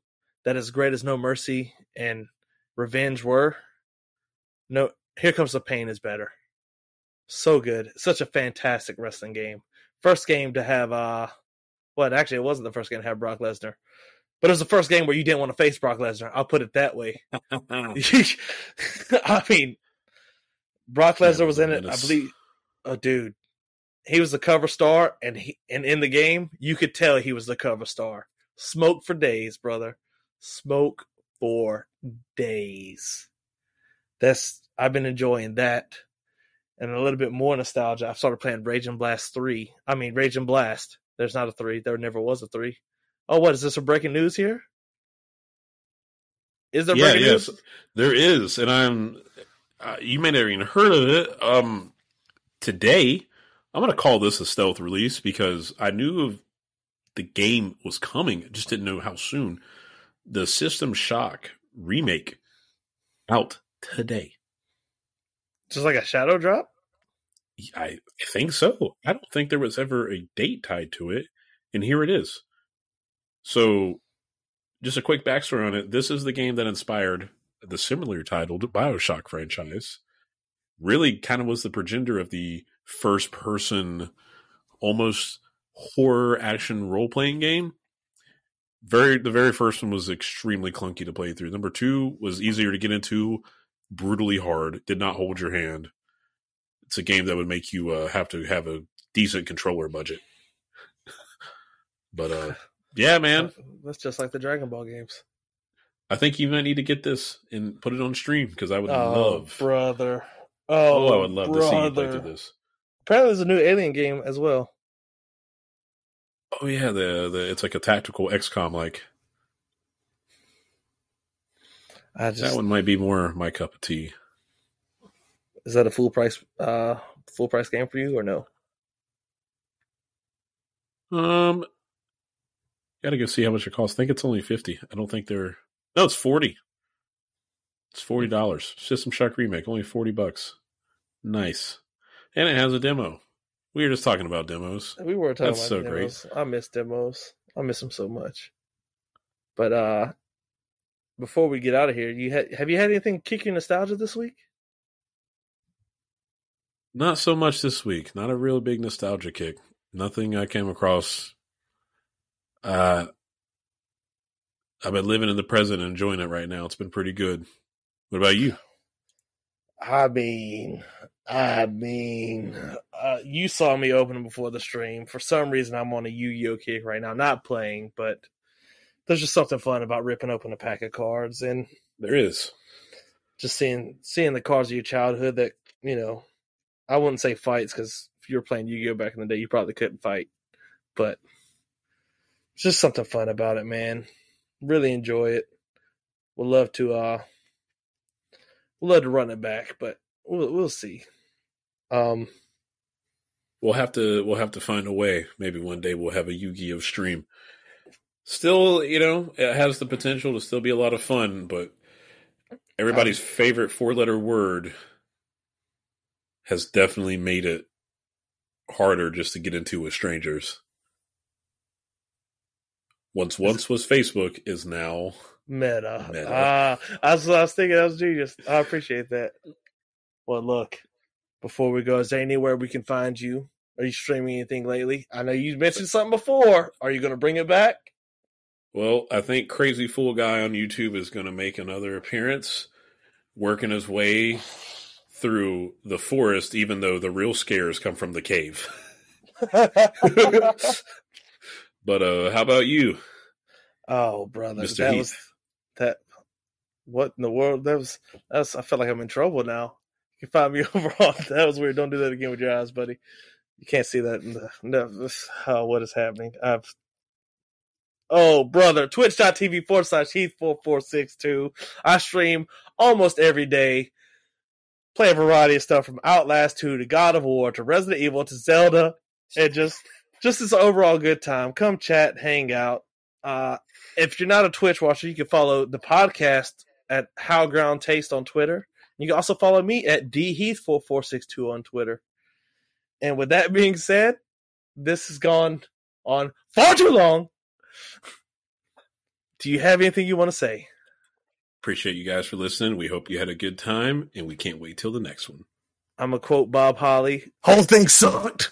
that as great as No Mercy and Revenge were, no Here Comes the Pain is better. So good, such a fantastic wrestling game. First game to have uh, what actually it wasn't the first game to have Brock Lesnar. But it was the first game where you didn't want to face Brock Lesnar. I'll put it that way. I mean, Brock Lesnar was in it. I believe. Oh, dude, he was the cover star, and he and in the game, you could tell he was the cover star. Smoke for days, brother. Smoke for days. That's I've been enjoying that, and a little bit more nostalgia. I've started playing Raging Blast three. I mean, Raging Blast. There's not a three. There never was a three. Oh, what is this? A breaking news here? Is there yeah, breaking yes, news? There is, and I'm. Uh, you may not even heard of it. Um, today, I'm going to call this a stealth release because I knew of the game was coming. I just didn't know how soon. The System Shock remake out today. Just like a shadow drop. I think so. I don't think there was ever a date tied to it, and here it is. So, just a quick backstory on it. This is the game that inspired the similar titled Bioshock franchise. Really, kind of was the progenitor of the first person, almost horror action role playing game. Very, the very first one was extremely clunky to play through. Number two was easier to get into, brutally hard, did not hold your hand. It's a game that would make you uh, have to have a decent controller budget. but uh, yeah, man. That's just like the Dragon Ball games. I think you might need to get this and put it on stream because I would oh, love, brother. Oh, oh I would love brother. to see you play through this. Apparently, there's a new Alien game as well. Oh yeah, the the it's like a tactical XCOM like. I just, that one might be more my cup of tea. Is that a full price uh full price game for you or no? Um Gotta go see how much it costs. I think it's only fifty. I don't think they're no, it's forty. It's forty dollars. System Shock remake, only forty bucks. Nice, and it has a demo. We were just talking about demos. We were talking That's about so demos. great. I miss demos. I miss them so much. But uh before we get out of here, you ha- have you had anything kick your nostalgia this week? Not so much this week. Not a real big nostalgia kick. Nothing I came across uh, I've been living in the present and enjoying it right now. It's been pretty good. What about you? I mean, I mean, uh, you saw me opening before the stream. For some reason, I'm on a Yu-Gi-Oh kick right now. Not playing, but there's just something fun about ripping open a pack of cards, and there is just seeing seeing the cards of your childhood that you know. I wouldn't say fights because if you were playing Yu-Gi-Oh back in the day, you probably couldn't fight, but it's just something fun about it, man. Really enjoy it. Would love to uh we'll let it run it back, but we'll we'll see. Um, we'll have to we'll have to find a way. Maybe one day we'll have a Yu-Gi-Oh stream. Still, you know, it has the potential to still be a lot of fun, but everybody's um, favorite four-letter word has definitely made it harder just to get into with strangers. Once once was Facebook is now Meta. Meta. Ah, I was, I was thinking that was genius. I appreciate that. Well, look, before we go, is there anywhere we can find you? Are you streaming anything lately? I know you mentioned something before. Are you going to bring it back? Well, I think Crazy Fool Guy on YouTube is going to make another appearance, working his way through the forest, even though the real scares come from the cave. but uh, how about you? Oh, brother, Mr. that Heath. was that. What in the world? That was. That's. I feel like I'm in trouble now. You can find me over on. That was weird. Don't do that again with your eyes, buddy. You can't see that. In the, no, oh, what is happening? I've Oh, brother, twitch.tv forward slash Heath4462. I stream almost every day. Play a variety of stuff from Outlast 2 to God of War to Resident Evil to Zelda. And just just this overall good time. Come chat, hang out. Uh, if you're not a Twitch watcher, you can follow the podcast at How Ground Taste on Twitter. You can also follow me at dheath4462 on Twitter. And with that being said, this has gone on far too long. Do you have anything you want to say? Appreciate you guys for listening. We hope you had a good time, and we can't wait till the next one. I'm going to quote Bob Holly Whole thing sucked.